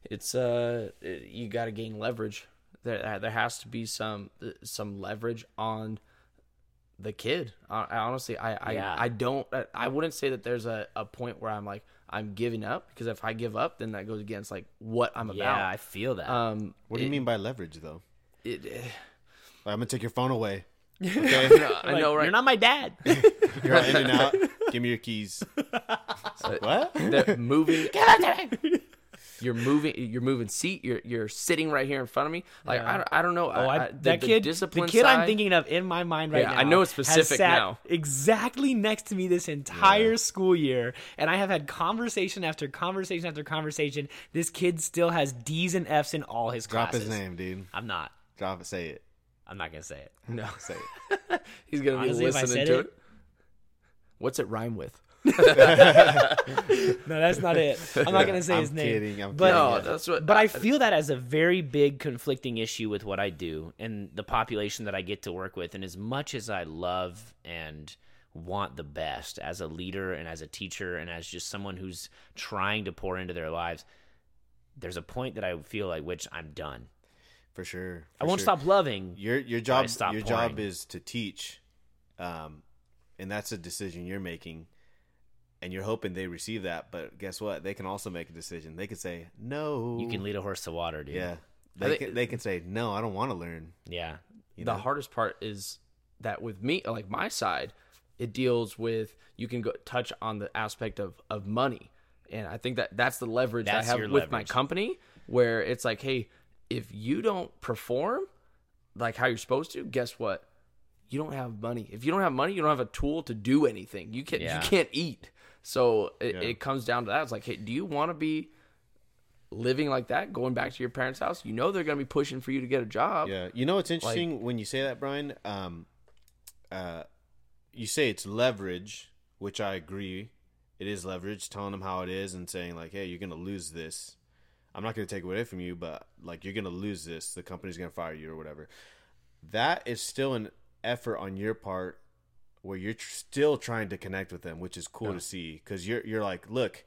it's uh it- you got to gain leverage there uh, there has to be some uh, some leverage on the kid I, I honestly I I, Yeah. I don't I- I wouldn't say that there's a, a point where I'm like I'm giving up because if I give up then that goes against like what I'm about. Yeah, I feel that. um What do you it- mean by leverage, though? it, I'm gonna take your phone away. [LAUGHS] Okay, [LAUGHS] I know Like, right You're not my dad. [LAUGHS] you're all in and out. Give me your keys. [LAUGHS] what? They're moving you're moving you're moving seat you're you're sitting right here in front of me like I, don't, I don't know Oh, I, the- that the kid, the discipline kid I'm thinking of in my mind right Yeah, now. I know it's has specific sat now. Exactly next to me this entire school year, and I have had conversation after conversation after conversation. This kid still has D's and F's in all his Drop classes. Drop his name, dude. I'm not. Drop it. Say it. I'm not gonna say it. no Say it. [LAUGHS] He's gonna Honestly, be if I listening said to it- it. What's it rhyme with? [LAUGHS] [LAUGHS] No, that's not it. I'm not gonna say I'm his name. kidding, I'm but kidding. No, that's what. but I feel that as a very big conflicting issue with what I do and the population that I get to work with. And as much as I love and want the best as a leader and as a teacher and as just someone who's trying to pour into their lives, there's a point that I feel like which I'm done. For sure. I won't sure. stop loving. Your your job stop your job is to teach, um, and that's a decision you're making, and you're hoping they receive that. But guess what? They can also make a decision. They can say no. You can lead a horse to water, dude. Yeah. I They think- can, they can say no. I don't want to learn. Yeah. You the know? hardest part is that with me, like my side, it deals with you can go touch on the aspect of of money, and I think that that's the leverage That's I have your with my company, where it's like, hey, if you don't perform like how you're supposed to, guess what? You don't have money. If you don't have money, you don't have a tool to do anything. You can Yeah. you can't eat. So it, Yeah. it comes down to that. It's like, hey, do you want to be living like that, going back to your parents' house, you know they're going to be pushing for you to get a job. Yeah, you know what's interesting when you say that, Brian? Um, uh, you say it's leverage, which I agree. It is leverage, telling them how it is and saying like, "Hey, you're gonna lose this. I'm not gonna take away from you, but like you're gonna lose this. The company's gonna fire you or whatever." That is still an effort on your part where you're tr- still trying to connect with them, which is cool to see because you're you're like, look,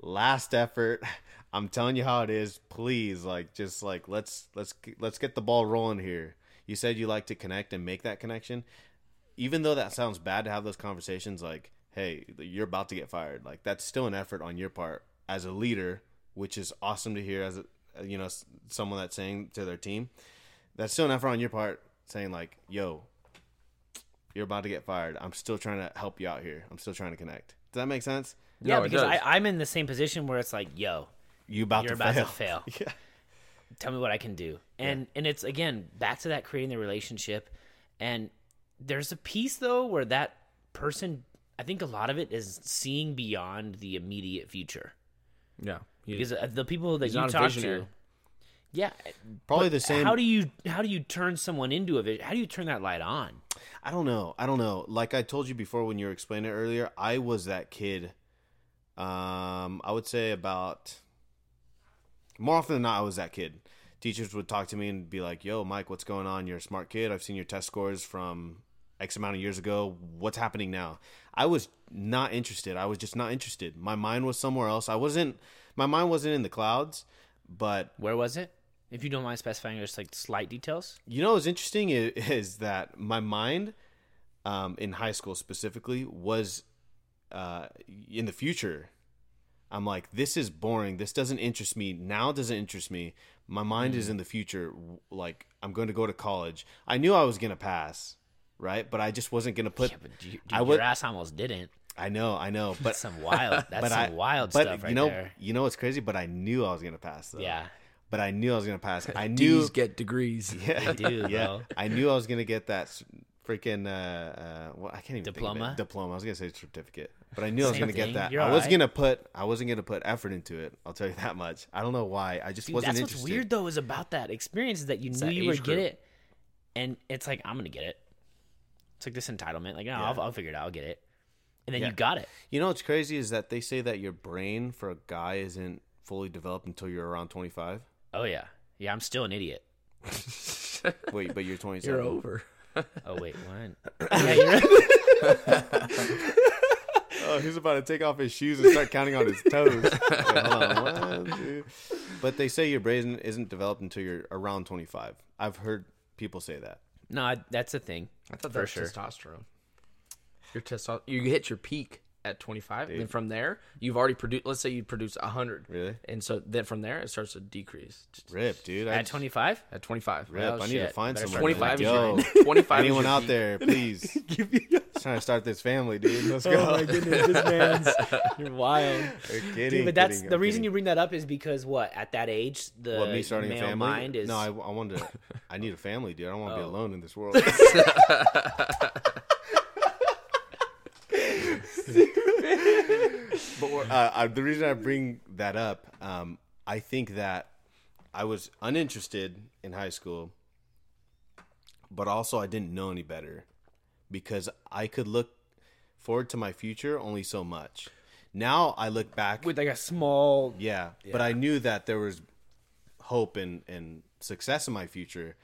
last effort. [LAUGHS] I'm telling you how it is. Please, like, just like let's let's let's get the ball rolling here. You said you like to connect and make that connection, even though that sounds bad to have those conversations. Like, hey, you're about to get fired. Like, that's still an effort on your part as a leader, which is awesome to hear. As a, you know, someone that's saying to their team, that's still an effort on your part, saying like, yo, you're about to get fired. I'm still trying to help you out here. I'm still trying to connect. Does that make sense? Yeah, No, because. I, I'm in the same position where it's like, yo, You about you're to about fail. to fail. [LAUGHS] Yeah. Tell me what I can do. And and it's again back to that creating the relationship. And there's a piece though where that person, I think a lot of it is seeing beyond the immediate future. Yeah. You- Because uh, the people that He's you talk to, yeah, Probably the same. How do you how do you turn someone into a vision? How do you turn that light on? I don't know. I don't know. Like I told you before when you were explaining it earlier, I was that kid. Um, I would say about more often than not, I was that kid. Teachers would talk to me and be like, "Yo, Mike, what's going on? You're a smart kid. I've seen your test scores from X amount of years ago. What's happening now?" I was not interested. I was just not interested. My mind was somewhere else. I wasn't. My mind wasn't in the clouds. But Where was it? If you don't mind specifying just like slight details. You know what's interesting is, [LAUGHS] is that my mind, um, in high school specifically, was uh, in the future. I'm like, this is boring. This doesn't interest me. Now it doesn't interest me. My mind is in the future. Like, I'm going to go to college. I knew I was going to pass, right? But I just wasn't going to put. Yeah, but you, dude, I your ass almost didn't. I know, I know. [LAUGHS] That's But some wild. [LAUGHS] That's but some I, wild but stuff right you know, there. you know what's crazy? But I knew I was going to pass. Though. Yeah, But I knew I was going to pass. I [LAUGHS] knew. D's get degrees. [LAUGHS] Yeah, do, yeah. bro. I knew I was gonna get that freaking uh, uh, well, I can't even Diploma? diploma. I was gonna say certificate, but I knew I was gonna thing. get that. You're I was alright. gonna put I wasn't gonna put effort into it. I'll tell you that much. I don't know why. I just Dude, wasn't that's interested. what's weird though is about that experience is that you knew that you would get it, and it's like I'm gonna get it. It's like this entitlement. Like, no, Yeah. I'll, I'll figure it out. I'll get it, and then Yeah. you got it. You know what's crazy is that they say that your brain for a guy isn't fully developed until you're around 25. Oh yeah, yeah. I'm still an idiot. [LAUGHS] Wait, but you're 27. You're over. Oh wait, what? [LAUGHS] yeah, you're [LAUGHS] Oh, he's about to take off his shoes and start counting on his toes. Wait, on. One. But they say your brain isn't developed until you're around 25. I've heard people say that. no, I- that's a thing. I thought that was sure. testosterone. Your testosterone. You hit your peak at 25, and then from there, you've already produced. Let's say you produce 100, Really? and so then from there, it starts to decrease. Rip, dude. At 25, At 25, Rip, Oh, I need to find Better someone. 25 is Yo, your [LAUGHS] 25 anyone out there, [LAUGHS] please. [LAUGHS] Trying to start this family, dude. Let's go. Oh goodness, this man's you're wild. We're kidding, Dude, but that's kidding, the I'm reason kidding. you bring that up is because what at that age the What me starting a family? mind is No, I, I wanted. To, I need a family, dude. I don't want to Oh. be alone in this world. [LAUGHS] but uh, uh, the reason I bring that up, um, I think that I was uninterested in high school, but also I didn't know any better because I could look forward to my future only so much. Now I look back with like a small yeah, but I knew that there was hope and, and success in my future.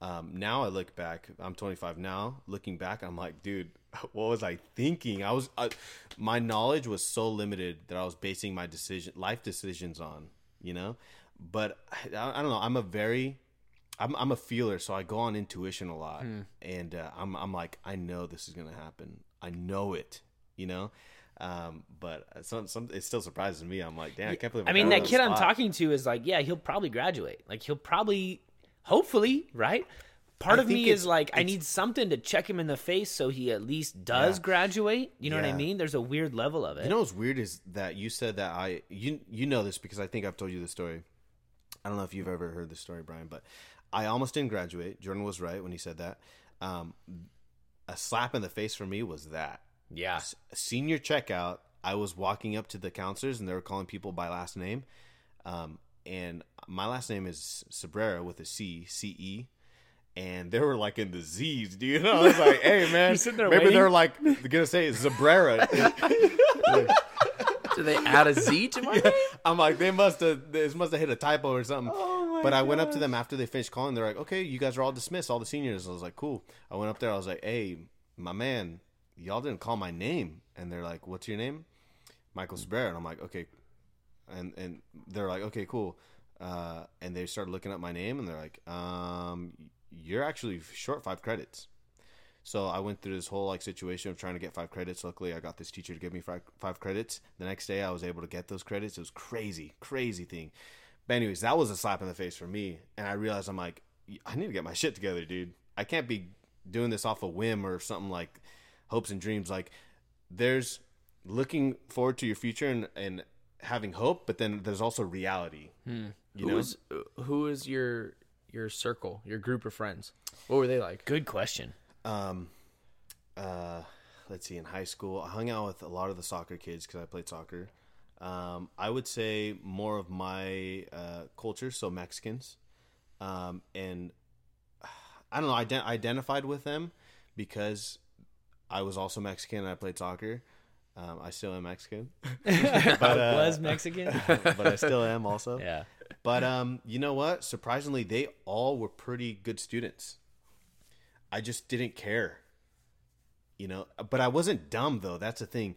Um, now I look back. I'm 25 now. Looking back, I'm like, dude, [LAUGHS] what was I thinking? I was, I, my knowledge was so limited that I was basing my decision, life decisions on, you know. But [SIGHS] I, I don't know. I'm a very, I'm, I'm a feeler, so I go on intuition a lot, and uh, I'm, I'm like, I know this is gonna happen. I know it, you know. Um, but some, some, it still surprises me. I'm like, damn, I can't believe. I mean, that kid the I'm talking to is like, yeah, he'll probably graduate. Like, he'll probably, hopefully, right? Part I of me is like, I need something to check him in the face so he at least does Yeah. graduate. You know what I mean? There's a weird level of it. You know what's weird is that you said that I you you know this because I think I've told you the story. I don't know if you've ever heard the story, Brian, but I almost didn't graduate. Jordan was right when he said that. Um, a slap in the face for me was that yeah. S- senior checkout. I was walking up to the counselors and they were calling people by last name. Um, and my last name is Cabrera with a C, C E. And they were like in the Z's, dude. [LAUGHS] I was like, "Hey, [LAUGHS] man, sitting there maybe waiting? they're like they're gonna say Zabrera." [LAUGHS] Did they add a Z to my name? I'm like, they must have this must have hit a typo or something. Oh my but I went up to them after they finished calling. They're like, "Okay, you guys are all dismissed, all the seniors." I was like, "Cool." I went up there. I was like, "Hey, my man, y'all didn't call my name." And they're like, "What's your name?" Michael Spread. And I'm like, "Okay." And and they're like, "Okay, cool." Uh, and they started looking up my name, and they're like, um, "You're actually short five credits." So I went through this whole like situation of trying to get five credits. Luckily, I got this teacher to give me five, five credits. The next day, I was able to get those credits. It was crazy, crazy thing. But anyways, that was a slap in the face for me, and I realized I'm like, I need to get my shit together, dude. I can't be doing this off a whim or something like hopes and dreams. Like, there's looking forward to your future and, and having hope, but then there's also reality. Hmm. You Who know, is who is your your circle, your group of friends? What were they like? Good question. um uh let's see in high school i hung out with a lot of the soccer kids because i played soccer um i would say more of my uh culture so mexicans um and i don't know i ident- identified with them because i was also mexican and i played soccer um i still am mexican [LAUGHS] but uh, was Mexican? [LAUGHS] but i still am also yeah. But um, you know what? Surprisingly, they all were pretty good students. I just didn't care. You know, but I wasn't dumb though. That's the thing.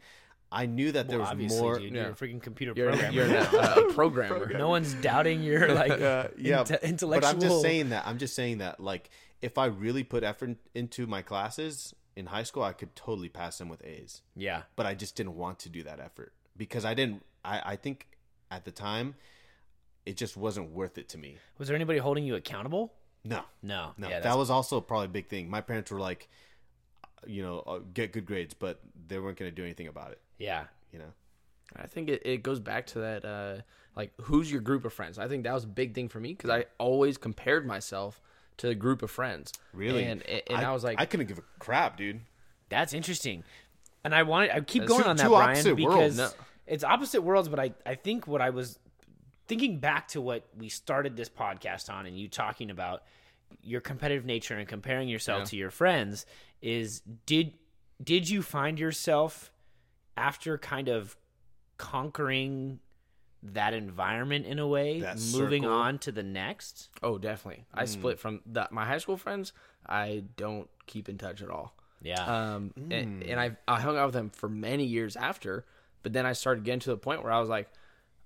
I knew that there Well, was more. dude, yeah. you're a freaking computer You're, programmer. you're a, [LAUGHS] a programmer. no one's doubting your like Uh, [LAUGHS] yeah, inte- but. I'm just saying that. I'm just saying that. Like, if I really put effort into my classes in high school, I could totally pass them with A's. Yeah. But I just didn't want to do that effort because I didn't. I, I think at the time, it just wasn't worth it to me. Was there anybody holding you accountable? No, No. No, Yeah, that was also probably a big thing. My parents were like, you know, uh, get good grades, but they weren't going to do anything about it. yeah. You know, I think it, it goes back to that, uh, like, who's your group of friends? I think that was a big thing for me because I always compared myself to a group of friends. really, And, and, and I, was like, I couldn't give a crap, dude. That's interesting. And I want I keep That's going two- on that, two Brian, opposite because worlds. No. it's opposite worlds. But I, I think what I was thinking back to what we started this podcast on, and you talking about your competitive nature and comparing yourself Yeah. to your friends is did did you find yourself after kind of conquering that environment in a way, That moving circle. on to the next? oh, definitely. I split from the, my high school friends. I don't keep in touch at all. Yeah. Um, and, and I I hung out with them for many years after, but then I started getting to the point where I was like,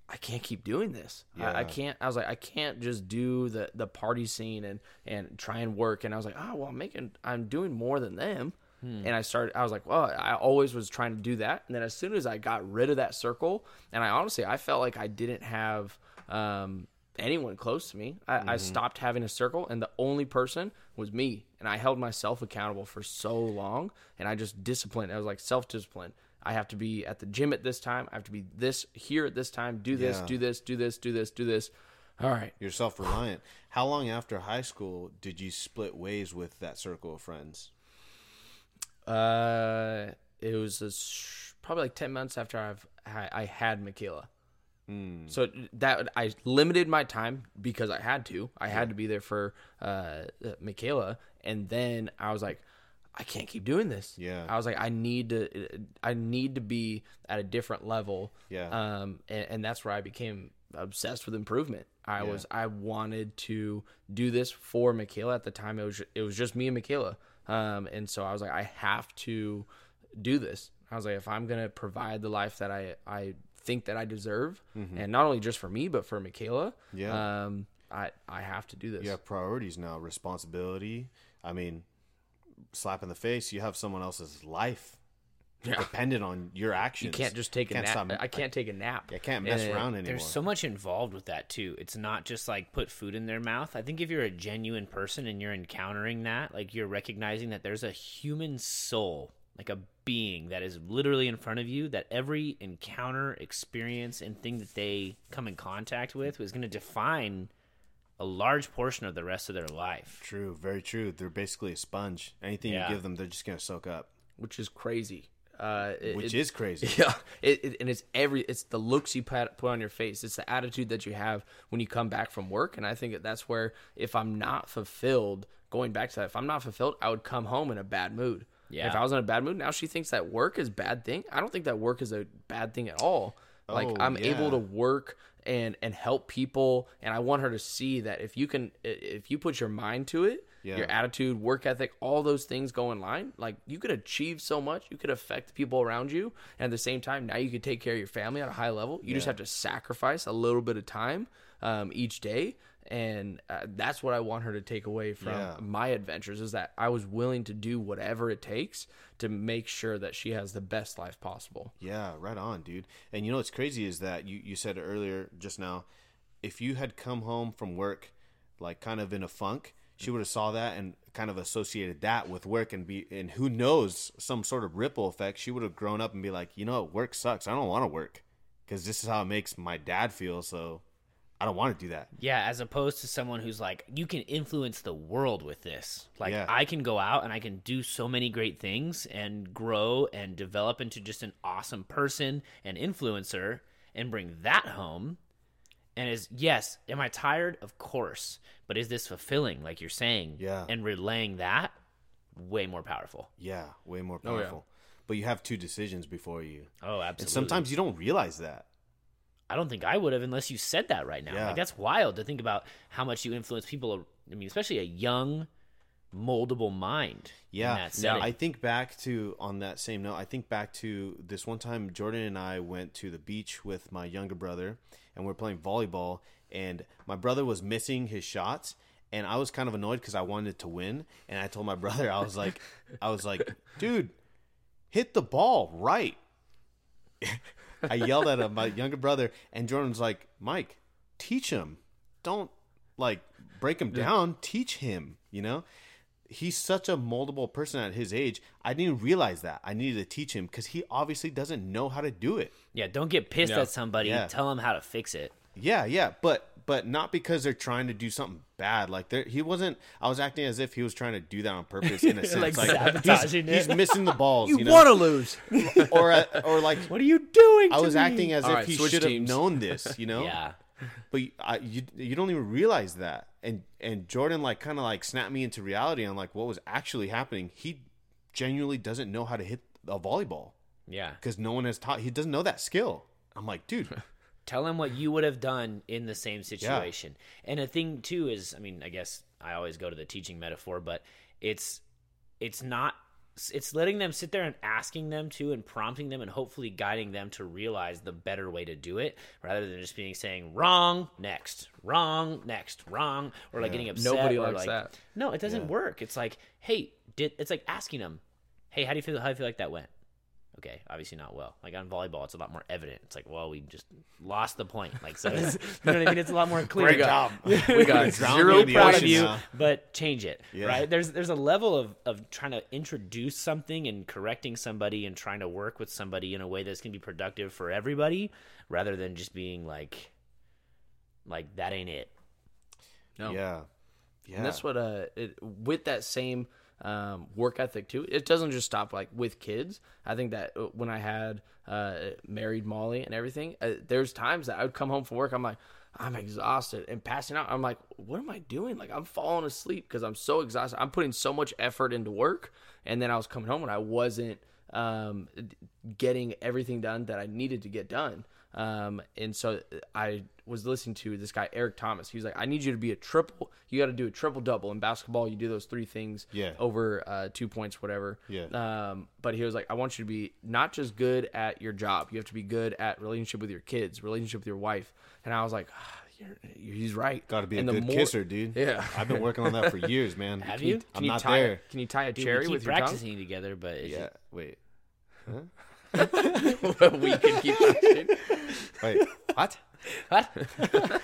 I can't keep doing this. I, I can't. I was like, I can't just do the the party scene and and try and work. And I was like, oh well, I'm making, I'm doing more than them. Hmm. And I started. I was like, well, I always was trying to do that. And then as soon as I got rid of that circle, and I honestly, I felt like I didn't have. Um, anyone close to me. I, I mm-hmm. stopped having a circle, and the only person was me. And I held myself accountable for so long, and I just disciplined. I was like self discipline. I have to be at the gym at this time. I have to be this here at this time. Do this, Yeah. do this, do this, do this, do this. All right. You're self reliant. How long after high school did you split ways with that circle of friends? Uh, it was a sh- probably like ten months after I've I, I had Michaela. So that I limited my time because I had to. I had to be there for uh, Michaela, and then I was like, I can't keep doing this. Yeah. I was like, I need to. I need to be at a different level. Yeah. Um, and, and that's where I became obsessed with improvement. I was. I wanted to do this for Michaela at the time. It was. It was just me and Michaela. Um, and so I was like, I have to do this. I was like, if I'm gonna provide the life that I I think that I deserve, and not only just for me but for Michaela, Mm-hmm. Yeah. um, I I have to do this. You have priorities now, responsibility. I mean, slap in the face. You have someone else's life dependent on your actions. You can't just take a nap. stop- I can't take a nap. I can't mess And- around anymore. There's so much involved with that too. It's not just like put food in their mouth. I think if you're a genuine person and you're encountering that, like you're recognizing that there's a human soul, like a being that is literally in front of you, that every encounter, experience, and thing that they come in contact with is going to define a large portion of the rest of their life. True, very true. They're basically a sponge. Anything Yeah. you give them, they're just gonna soak up. which is crazy. Uh, it- which it- is crazy. [LAUGHS] Yeah, it, it, and it's every it's the looks you put put on your face. It's the attitude that you have when you come back from work, and I think that that's where if I'm not fulfilled, going back to that, if I'm not fulfilled, I would come home in a bad mood. Yeah. If I was in a bad mood, now she thinks that work is bad thing. I don't think that work is a bad thing at all. Like Oh, I'm able to work and and help people, and I want her to see that if you can, if you put your mind to it, Yeah. your attitude, work ethic, all those things go in line. Like you could achieve so much, you could affect people around you, and at the same time, now you can take care of your family at a high level. You just have to sacrifice a little bit of time um, each day, and uh, that's what I want her to take away from Yeah. my adventures is that I was willing to do whatever it takes to make sure that she has the best life possible. Yeah, right on, dude. And you know what's crazy is that you you said earlier just now, if you had come home from work like kind of in a funk, she would have saw that and kind of associated that with work and be and who knows some sort of ripple effect. She would have grown up and be like, you know, what? work sucks. I don't want to work because this is how it makes my dad feel. So I don't want to do that. Yeah, as opposed to someone who's like, you can influence the world with this. Like, Yeah. I can go out and I can do so many great things and grow and develop into just an awesome person and influencer and bring that home. And is, yes, am I tired? Of course. But is this fulfilling, like you're saying? Yeah. And relaying that, way more powerful. Yeah, way more Oh, yeah. powerful. But you have two decisions before you. Oh, absolutely. And sometimes you don't realize that. I don't think I would have unless you said that right now. Yeah. Like that's wild to think about how much you influence people. I mean, especially a young, moldable mind. Yeah, setting. I think back to on that same note. I think back to this one time Jordan and I went to the beach with my younger brother, and we are playing volleyball. And my brother was missing his shots, and I was kind of annoyed because I wanted to win. And I told my [LAUGHS] brother, I was like, I was like, dude, hit the ball right. I yelled at him, my younger brother, and Jordan's like, Mike, teach him. Don't like break him down. Teach him. You know, he's such a moldable person at his age. I didn't even realize that. I needed to teach him because he obviously doesn't know how to do it. yeah, don't get pissed Yeah. at somebody. Yeah. Tell him how to fix it. Yeah, yeah, but but not because they're trying to do something bad. Like he wasn't. I was acting as if he was trying to do that on purpose. In a [LAUGHS] sense, Like like, sabotaging he's, it. he's missing the balls. You, know, to lose. [LAUGHS] or uh, or like What are you doing? I to was me? acting as All if right, he should have known this. You [LAUGHS] know, Yeah. but I, you you don't even realize that and and jordan like kind of like snapped me into reality on like what was actually happening he genuinely doesn't know how to hit a volleyball Yeah. because no one has taught he doesn't know that skill i'm like dude Tell him what you would have done in the same situation. And a thing too is, I mean, I guess I always go to the teaching metaphor, but it's it's not it's letting them sit there and asking them to and prompting them and hopefully guiding them to realize the better way to do it rather than just being saying wrong next wrong next wrong or like getting upset Nobody or likes like that. no it doesn't work. It's like hey did it's like asking them hey how do you feel how do you feel like that went okay, obviously not well. Like on volleyball, it's a lot more evident. It's like, well, we just lost the point. Like, so it's, you know what I mean? It's a lot more clear. Great job. [LAUGHS] We got [LAUGHS] zero me in the proud of you, now. but change it. Yeah. Right? There's there's a level of of trying to introduce something and correcting somebody and trying to work with somebody in a way that's gonna be productive for everybody, rather than just being like, like that ain't it. No. yeah yeah And that's what uh it, with that same um, work ethic too. It doesn't just stop like with kids. I think that uh, when I had uh, married Molly and everything, uh, there's times that I would come home from work. I'm like, I'm exhausted and passing out. I'm like, what am I doing? Like I'm falling asleep because I'm so exhausted. I'm putting so much effort into work, and then I was coming home and I wasn't um, getting everything done that I needed to get done. Um, and so I was listening to this guy Eric Thomas. He was like, "I need you to be a triple. You got to do a triple double in basketball. You do those three things Yeah. over uh, two points, whatever. Yeah. Um, but he was like, I want you to be not just good at your job. You have to be good at relationship with your kids, relationship with your wife. And I was like, ah, you're, he's right. got to be a and the good more- kisser dude Yeah. i've been working on that for [LAUGHS] years man Have Can you? i'm Can you not tie there Can you tie a Dude, cherry we keep with your tongue? practicing together, but it's yeah wait we can keep practicing. wait what what? [LAUGHS]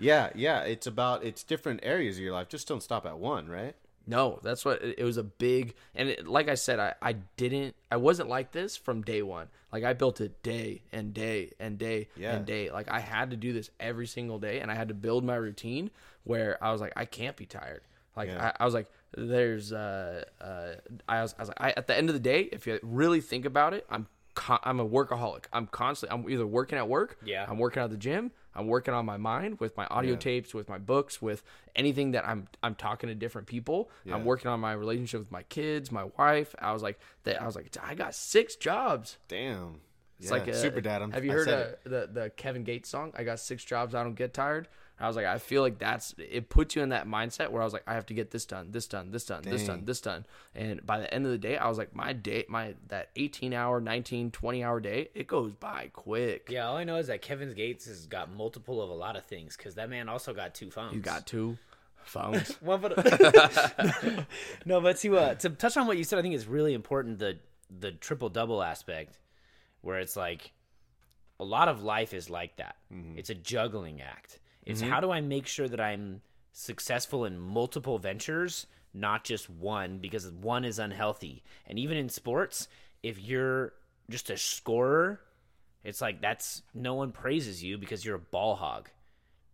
yeah yeah it's about it's different areas of your life just don't stop at one right No, that's what it, it was a big and it, like I said, I, I didn't I wasn't like this from day one. Like I built it day and day and day Yeah. and day. Like I had to do this every single day and I had to build my routine where I was like, I can't be tired. Like Yeah. I, I was like, there's uh, uh, I was, I was like, I, at the end of the day, if you really think about it, I'm con- I'm a workaholic. I'm constantly I'm either working at work, Yeah. I'm working at the gym, I'm working on my mind with my audio Yeah. tapes, with my books, with anything that I'm I'm talking to different people. Yeah. I'm working on my relationship with my kids, my wife. I was like that. I was like, I got six jobs. Damn. It's Yeah, like a, super dad. I'm- Have you I heard uh, the the Kevin Gates song? I got six jobs. I don't get tired. I was like, I feel like that's it puts you in that mindset where I was like, I have to get this done, this done, this done, this done, this done. And by the end of the day, I was like, my day, my that 18 hour, 19, 20 hour day, it goes by quick. Yeah, all I know is that Kevin Gates has got multiple of a lot of things because that man also got two phones. You got two phones. [LAUGHS] One but [LAUGHS] [LAUGHS] no, but to uh, to touch on what you said, I think it's really important the the triple double aspect, where it's like a lot of life is like that. It's a juggling act. It's mm-hmm. how do I make sure that I'm successful in multiple ventures, not just one, because one is unhealthy. And even in sports, if you're just a scorer, it's like that's no one praises you because you're a ball hog.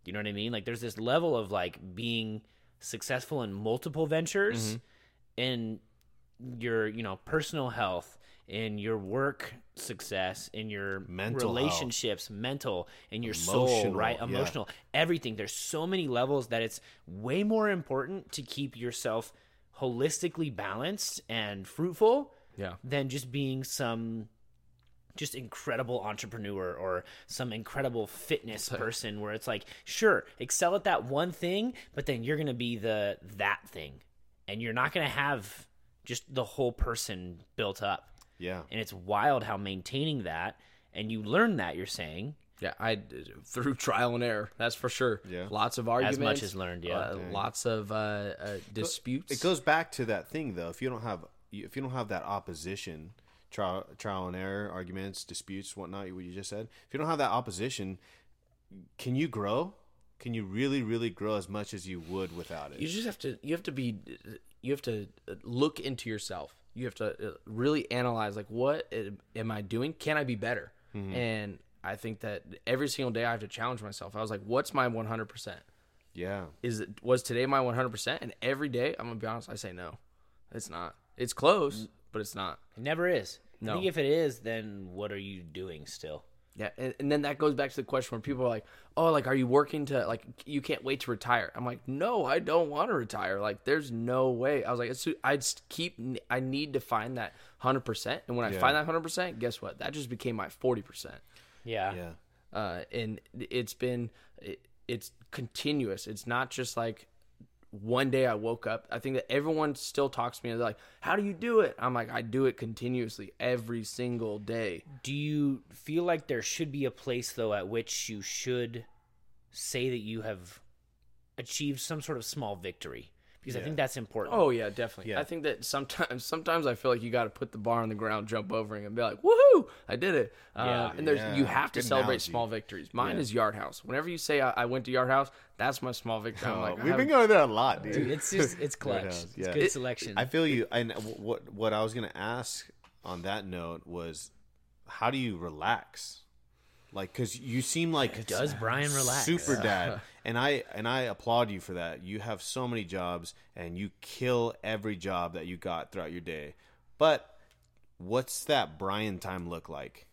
You know what I mean? Like there's this level of like being successful in multiple ventures mm-hmm. in your, you know, personal health, in your work success, in your Mental health. relationships, mental, in your soul, Emotional, right? yeah. Emotional, everything. There's so many levels that it's way more important to keep yourself holistically balanced and fruitful Yeah. than just being some just incredible entrepreneur or some incredible fitness person where it's like sure excel at that one thing but then you're going to be the that thing and you're not going to have just the whole person built up Yeah. and it's wild how maintaining that and you learn that you're saying Yeah, I through trial and error. That's for sure. Yeah. lots of arguments, As much as learned, yeah. uh, lots of uh, uh, disputes. It goes back to that thing though. If you don't have if you don't have that opposition, trial trial and error, arguments, disputes, whatnot, what you just said. If you don't have that opposition, can you grow? Can you really, really grow as much as you would without it? you just have to you have to be you have to look into yourself you have to uh, really analyze like what am i doing? Can i be better? And i think that every single day i have to challenge myself. I was like what's my 100% yeah. is it was today my 100% and every day i'm gonna be honest i say no. It's not. It's close but it's not. It never is. I No. think if it is then what are you doing still Yeah, and, and then that goes back to the question where people are like, "Oh, like, are you working to like you can't wait to retire?" I'm like, "No, I don't want to retire. Like, there's no way." I was like, "I just keep. I need to find that hundred percent, and when I Yeah. find that hundred percent, guess what? That just became my forty percent. yeah Yeah. Uh, and it's been it, it's continuous. It's not just like one day I woke up. I think that everyone still talks to me they're like, "How do you do it?" I'm like, "I do it continuously every single day." do you feel like there should be a place though at which you should say that you have achieved some sort of small victory because i think that's important Oh yeah, definitely. Yeah. I think that sometimes [LAUGHS] sometimes I feel like you got to put the bar on the ground, jump over it, and be like, "Woohoo! I did it!" Yeah. Uh, and there's you have to Good celebrate analogy. small victories. Mine Yeah. is Yard House. Whenever you say I, I went to Yard House, that's my small victory. Oh, like, we've been haven't- going there a lot, dude. it's just it's [LAUGHS] clutch Roadhouse, it's yeah. good It- selection I feel you. And what what I was gonna ask on that note was, how do you relax? Like, because you seem like does brian [LAUGHS] relax super [LAUGHS] dad, and I and I applaud you for that. You have so many jobs, and you kill every job that you got throughout your day. But what's that Brian time look like?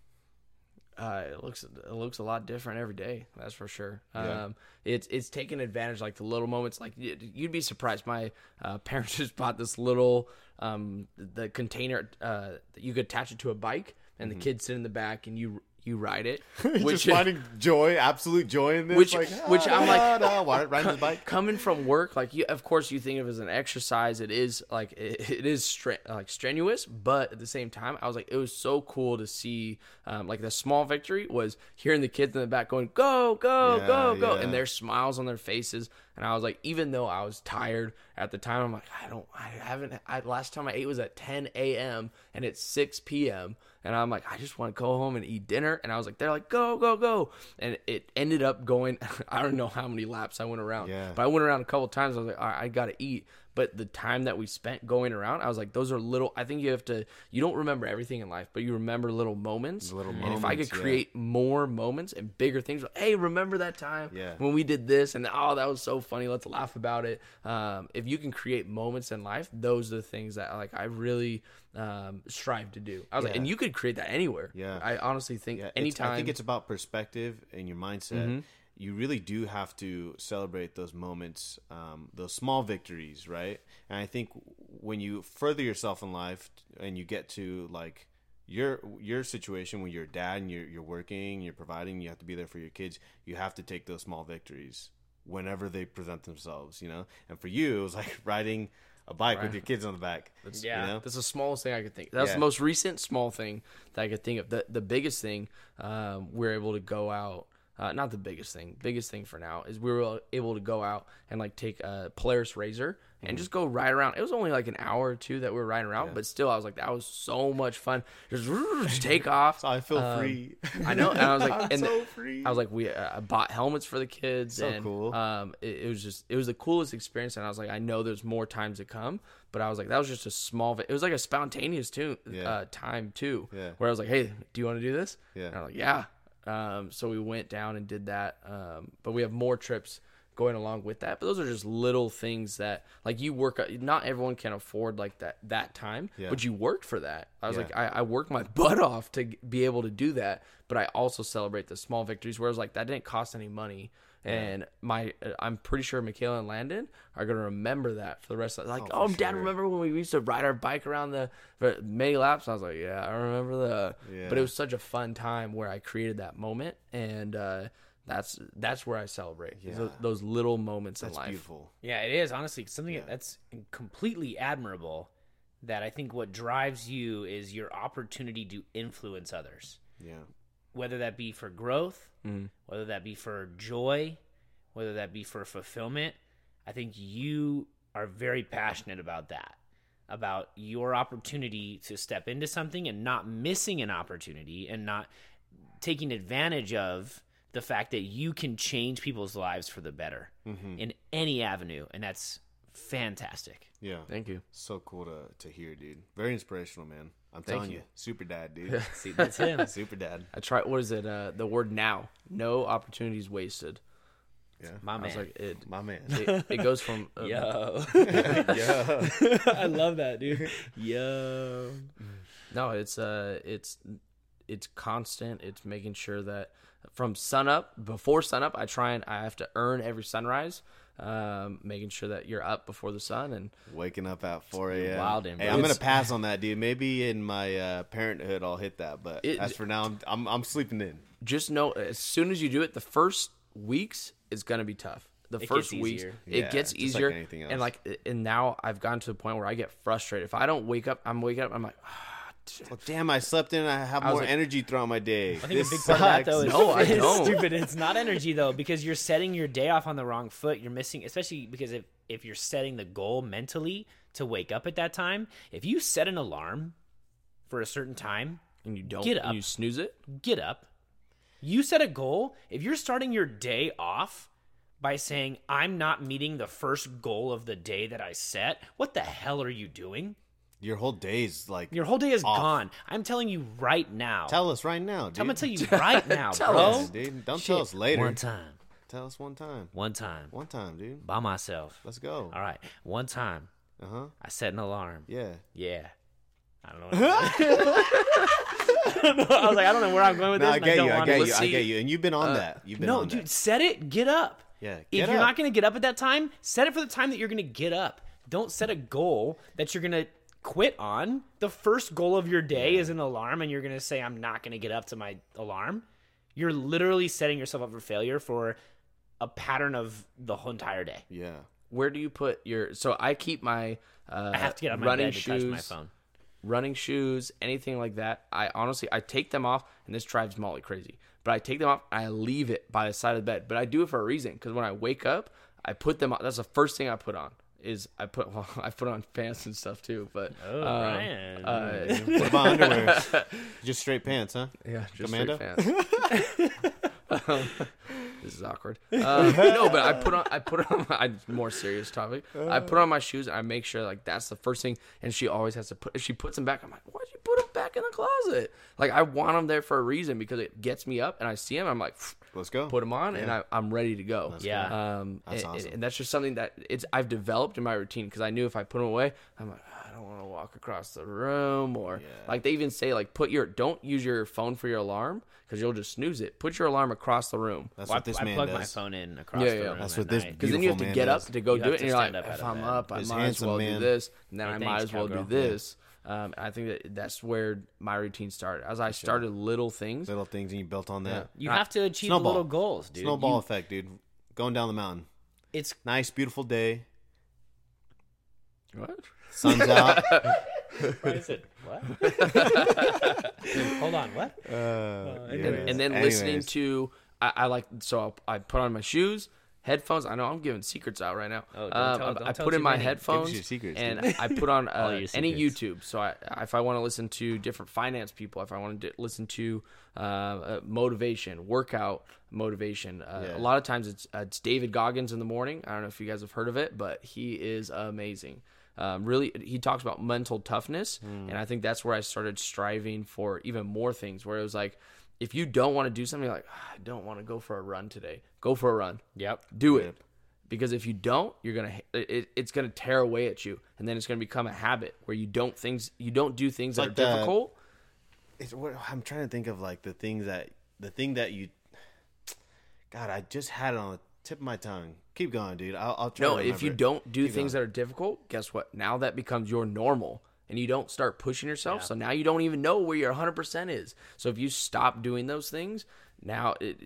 uh, it looks it looks a lot different every day. That's for sure. Yeah. Um, it's it's taking advantage like the little moments. Like you'd be surprised. My uh, [LAUGHS] parents just bought this little um, the container uh, that you could attach it to a bike, and the kids sit in the back, and you you ride it. [LAUGHS] which Just [LAUGHS] finding joy, absolute joy in this. Which- like, which I'm like- ah, da, da, riding his bike. coming from work like you of course you think of it as an exercise it is like it, [LAUGHS] it is stre- like strenuous but at the same time i was like it was so cool to see um, like the small victory was hearing the kids in the back going go go Yeah, go go yeah. and their smiles on their faces and i was like even though i was tired at the time i'm like i don't i haven't I, last time i ate was at 10 a.m and it's 6 p.m and i'm like i just want to go home and eat dinner and i was like they're like go go go and it ended up going [LAUGHS] i don't know how many laps i went around Yeah. but I went around a couple times. I was like, all right, I got to eat. But the time that we spent going around, I was like, those are little. I think you have to. You don't remember everything in life, but you remember little moments. Little and if I moments, could yeah. create more moments and bigger things, like, hey, remember that time Yeah. when we did this and oh, that was so funny. Let's laugh about it. Um, if you can create moments in life, those are the things that like I really um, strive to do. I was like, and you could create that anywhere. Yeah. I honestly think Yeah, anytime. I think it's about perspective and your mindset. You really do have to celebrate those moments, um, those small victories, right? And I think when you further yourself in life and you get to like your your situation when you're a dad and you're you're working, you're providing, you have to be there for your kids. You have to take those small victories whenever they present themselves, you know. And for you, it was like [LAUGHS] riding a bike with your kids on the back. Yeah. you know? That's the smallest thing I could think. That's Yeah. the most recent small thing that I could think of. The the biggest thing um, we're able to go out. Uh, not the biggest thing. Biggest thing for now is we were able to go out and like take a Polaris Razor Mm-hmm. and just go ride around. It was only like an hour or two that we were riding around, but still, I was like, that was so much fun. Just, [LAUGHS] just take off. So I feel Um, free. I know, and I was like, [LAUGHS] and so free. I was like, we uh, bought helmets for the kids, So and cool. um, it, it was just it was the coolest experience, and I was like, I know there's more times to come, but I was like, that was just a small. vi- It was like a spontaneous too, Yeah. uh, time too, Yeah. where I was like, hey, do you want to do this? Yeah. and I'm like, yeah. Um, so we went down and did that, um, but we have more trips going along with that. But those are just little things that like you work. Not everyone can afford like that that time, Yeah. but you worked for that. I was Yeah. like, I, I worked my [LAUGHS] butt off to be able to do that, but I also celebrate the small victories. Whereas like that didn't cost any money, and my uh, I'm pretty sure Michaela and Landon are gonna remember that for the rest of like, Oh, oh, Dad, sure. remember when we used to ride our bike around the for many laps? I was like, yeah, I remember that. But it was such a fun time where I created that moment, and uh, that's that's where I celebrate Yeah. those little moments That's in life. beautiful. Yeah, it is honestly something that's completely admirable. That I think what drives you is your opportunity to influence others, Yeah. whether that be for growth, Mm. whether that be for joy, whether that be for fulfillment. I think you are very passionate about that, about your opportunity to step into something and not missing an opportunity and not taking advantage of the fact that you can change people's lives for the better mm-hmm. in any avenue. And that's fantastic. Yeah. Thank you. So cool to, to hear, dude. Very inspirational, man. I'm Thank telling you. you. Super dad, dude. [LAUGHS] See, [LAUGHS] that's him. Super dad. I try. What is it? Uh, the word now. No opportunities wasted. Yeah. My I man. was like, it. My man. It, it goes from uh, Yo. [LAUGHS] yeah. I love that, dude. Yo. No, it's uh it's it's constant. It's making sure that from sun up before sun up, I try and I have to earn every sunrise. Um, making sure that you're up before the sun and Waking up at 4 a.m. wildin', hey. I'm gonna pass [LAUGHS] on that, dude. Maybe in my uh, parenthood, I'll hit that. But It- as for now, I'm, I'm, I'm sleeping in. just know as soon as you do it, the first weeks is gonna be tough. The It first gets weeks easier. it Yeah, gets just like easier, anything else. and like and now I've gotten to the point where I get frustrated. If I don't wake up, I'm waking up. I'm like, [SIGHS] ah, Well, damn, I slept in. I have was more like- energy throughout my day. I think this a big part of that though is, No, I don't. stupid. It's not energy though because you're setting your day off on the wrong foot. You're missing, especially because if if you're setting the goal mentally to wake up at that time, if you set an alarm for a certain time, and you don't Get up. you snooze it. get up. You set a goal. If you're starting your day off by saying I'm not meeting the first goal of the day that I set, what the hell are you doing? Your whole day's like. Your whole day is Off. gone. I'm telling you right now. Tell us right now, dude. I'm gonna tell you [LAUGHS] right now, Tell bro. us, dude. Don't tell us later. One time. Tell us one time. One time. One time, dude. By myself. Let's go. All right. One time, Uh huh. I set an alarm. Yeah. Yeah. I don't know. [LAUGHS] What I, don't know. I was like, I don't know where I'm going with No, this. I and get don't you. I get you. I get you. And you've been on that. You've been No, on dude, that. set it. Get up. Yeah, If you're up. not going to get up at that time, set it for the time that you're going to get up. Don't set a goal that you're going to quit on. The first goal of your day is an alarm, and you're going to say, I'm not going to get up to my alarm. You're literally setting yourself up for failure for a pattern of the whole entire day. Yeah. Where do you put your? So I keep my. Uh, I have to get out of my running bed to shoes, touch my phone. running shoes, anything like that. I honestly, I take them off, and this drives Molly crazy. But I take them off, I leave it by the side of the bed. But I do it for a reason because when I wake up, I put them on. That's the first thing I put on. Is I put [LAUGHS] well, I put on pants and stuff too. But Oh, um, Ryan. uh, What about underwear? [LAUGHS] Just straight pants, huh? yeah, just Amanda? straight pants. [LAUGHS] This is awkward. Uh, no, but I put on I put on my more serious topic. I put on my shoes and I make sure like that's the first thing. And she always has to put. If she puts them back, I'm like, why'd you put them back in the closet? Like I want them there for a reason because it gets me up and I see them. I'm like, Let's go. put them on and I, I'm ready to go. Yeah. Um, That's and, awesome. and that's just something that it's I've developed in my routine because I knew if I put them away, I'm like, "Ah, I don't want to walk across the room or like they even say like put your don't use your phone for your alarm because you'll just snooze it. Put your alarm across the room. That's Well, what this I, I man plug does. my phone in across Yeah, the yeah. room. That's what this. Because then you have to get man up to go You do it, and you're like, stand up out if I'm up, I might as well do this, and then I might as well do this. Um, I think that that's where my routine started. As I started little things, Little things and you built on that. You have to achieve Snowball. little goals, dude. Snowball You- effect, dude. Going down the mountain. it's Nice, beautiful day. what? Sun's [LAUGHS] out. what is it? What? [LAUGHS] Hold on. What? Uh, and, anyways. and then listening to I, I like so I put on my shoes, headphones. I know I'm giving secrets out right now. Oh, don't um, tell- I- don't I put in my many. Headphones and. I put on [LAUGHS] uh, any. YouTube. So I, if I want to listen to different finance people, if I want to listen to uh, uh, motivation, workout motivation, uh, Yeah. a lot of times it's uh, it's David Goggins in the morning. I don't know if you guys have heard of it, but he is amazing. Um, really, he talks about mental toughness, Hmm. and I think that's where I started striving for even more things. Where it was like, if you don't want to do something, like "Ah, I don't want to go for a run today, go for a run, Yep. do it. Because if you don't, you're gonna it, it's gonna tear away at you, and then it's gonna become a habit where you don't things you don't do things that are the- difficult. it's what I'm trying to think of like the things that the thing that you God, I just had it on the tip of my tongue. Keep going, dude. I'll, I'll try No, if you it. don't do Keep things going. that are difficult, guess what? Now that becomes your normal and you don't start pushing yourself. So now you don't even know where your 100% is. So if you stop doing those things, now it,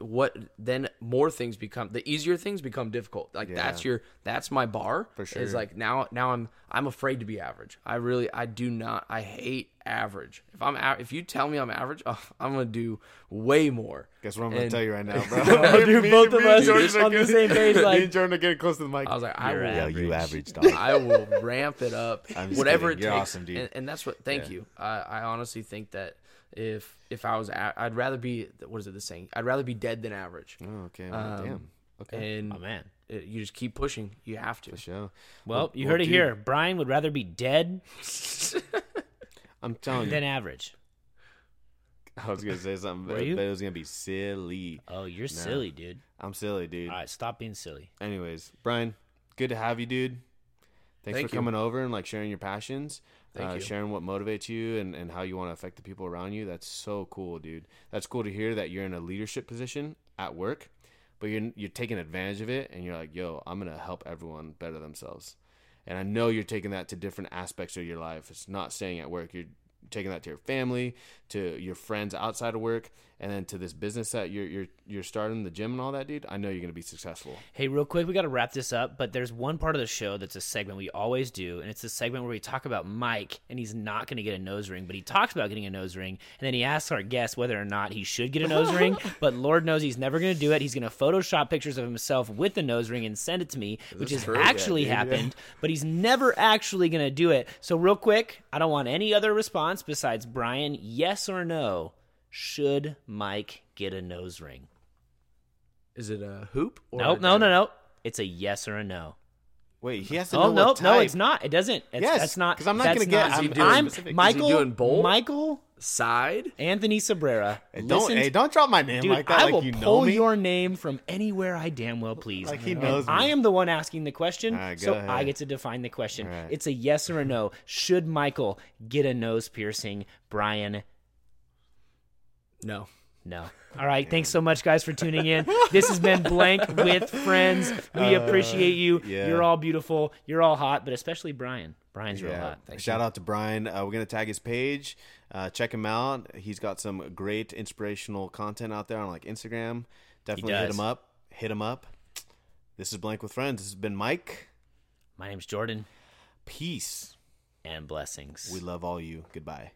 what then more things become the easier things become difficult. Like that's your that's my bar. For sure Is like now now I'm I'm afraid to be average. I really I do not I hate average. If I'm if you tell me I'm average, [LAUGHS] oh, I'm going to do way more. Guess what I'm gonna tell you right now, [LAUGHS] bro. [LAUGHS] Dude, Me- both of me and us Jordan on the same page, me like- and Jordan are getting close to the mic. I was like I You're will Yo, average. you average dog. I will ramp it up. I'm just Whatever kidding. it You're takes. awesome, dude. And, and that's what. Thank you. I, I honestly think that if if I was, a, I'd rather be. What is it? The saying? I'd rather be dead than average. Oh, okay. well, Um, damn. Okay. And Oh man. it- you just keep pushing. You have to. For sure. Well, you well, heard it dude, here. Brian would rather be dead [LAUGHS] I'm telling you. than average. [LAUGHS] I was gonna say something, Were but you? but it was gonna be silly. Oh, you're silly, dude. I'm silly, dude. All right, stop being silly. Anyways, Brian, good to have you, dude. Thanks Thank for you. coming over and like sharing your passions, Thank uh, you. sharing what motivates you and, and how you want to affect the people around you. That's so cool, dude. That's cool to hear that you're in a leadership position at work, but you're you're taking advantage of it and you're like, yo, I'm gonna help everyone better themselves. And I know you're taking that to different aspects of your life. It's not staying at work. You're taking that to your family, to your friends outside of work, and then to this business that you're you're you're starting the gym and all that, dude. I know you're gonna be successful. Hey, real quick, we got to wrap this up, but there's one part of the show that's a segment we always do, and it's a segment where we talk about Mike, and he's not going to get a nose ring, but he talks about getting a nose ring, and then he asks our guest whether or not he should get a nose ring, [LAUGHS] but Lord knows he's never going to do it. He's going to Photoshop pictures of himself with the nose ring and send it to me, which has actually Yeah, dude, yeah. happened, [LAUGHS] but he's never actually going to do it. So, real quick, I don't want any other response besides Brian, yes or no. Should Mike get a nose ring? Is it a hoop? Or Nope, a no, no, diamond? no. It's a yes or a no. Wait, he has to Oh know no, what no, type. it's not. It doesn't. It's, Yes, that's not 'cause I'm not gonna get- not- I'm- doing I'm specific? Is he Michael. doing bowl? Michael Side. Anthony Sabrera. Hey, don't, listen hey, don't drop my name dude, like that. I like will you know pull me. your name from anywhere I damn well please. Like he knows me. I am the one asking the question, All right, go so ahead. I get to define the question. All right. It's a yes or a no. Should Michael get a nose piercing? Brian, No. no. All right. Thanks so much, guys, for tuning in. This has been Blank with Friends. We appreciate you. Uh, yeah. You're all beautiful. You're all hot, but especially Brian. Brian's real hot. Thanks. Shout out to Brian. Uh, we're gonna tag his page. Uh, check him out. He's got some great inspirational content out there on like Instagram. Definitely hit him up. Hit him up. This is Blank with Friends. This has been Mike. My name's Jordan, Peace. and blessings. We love all you. Goodbye.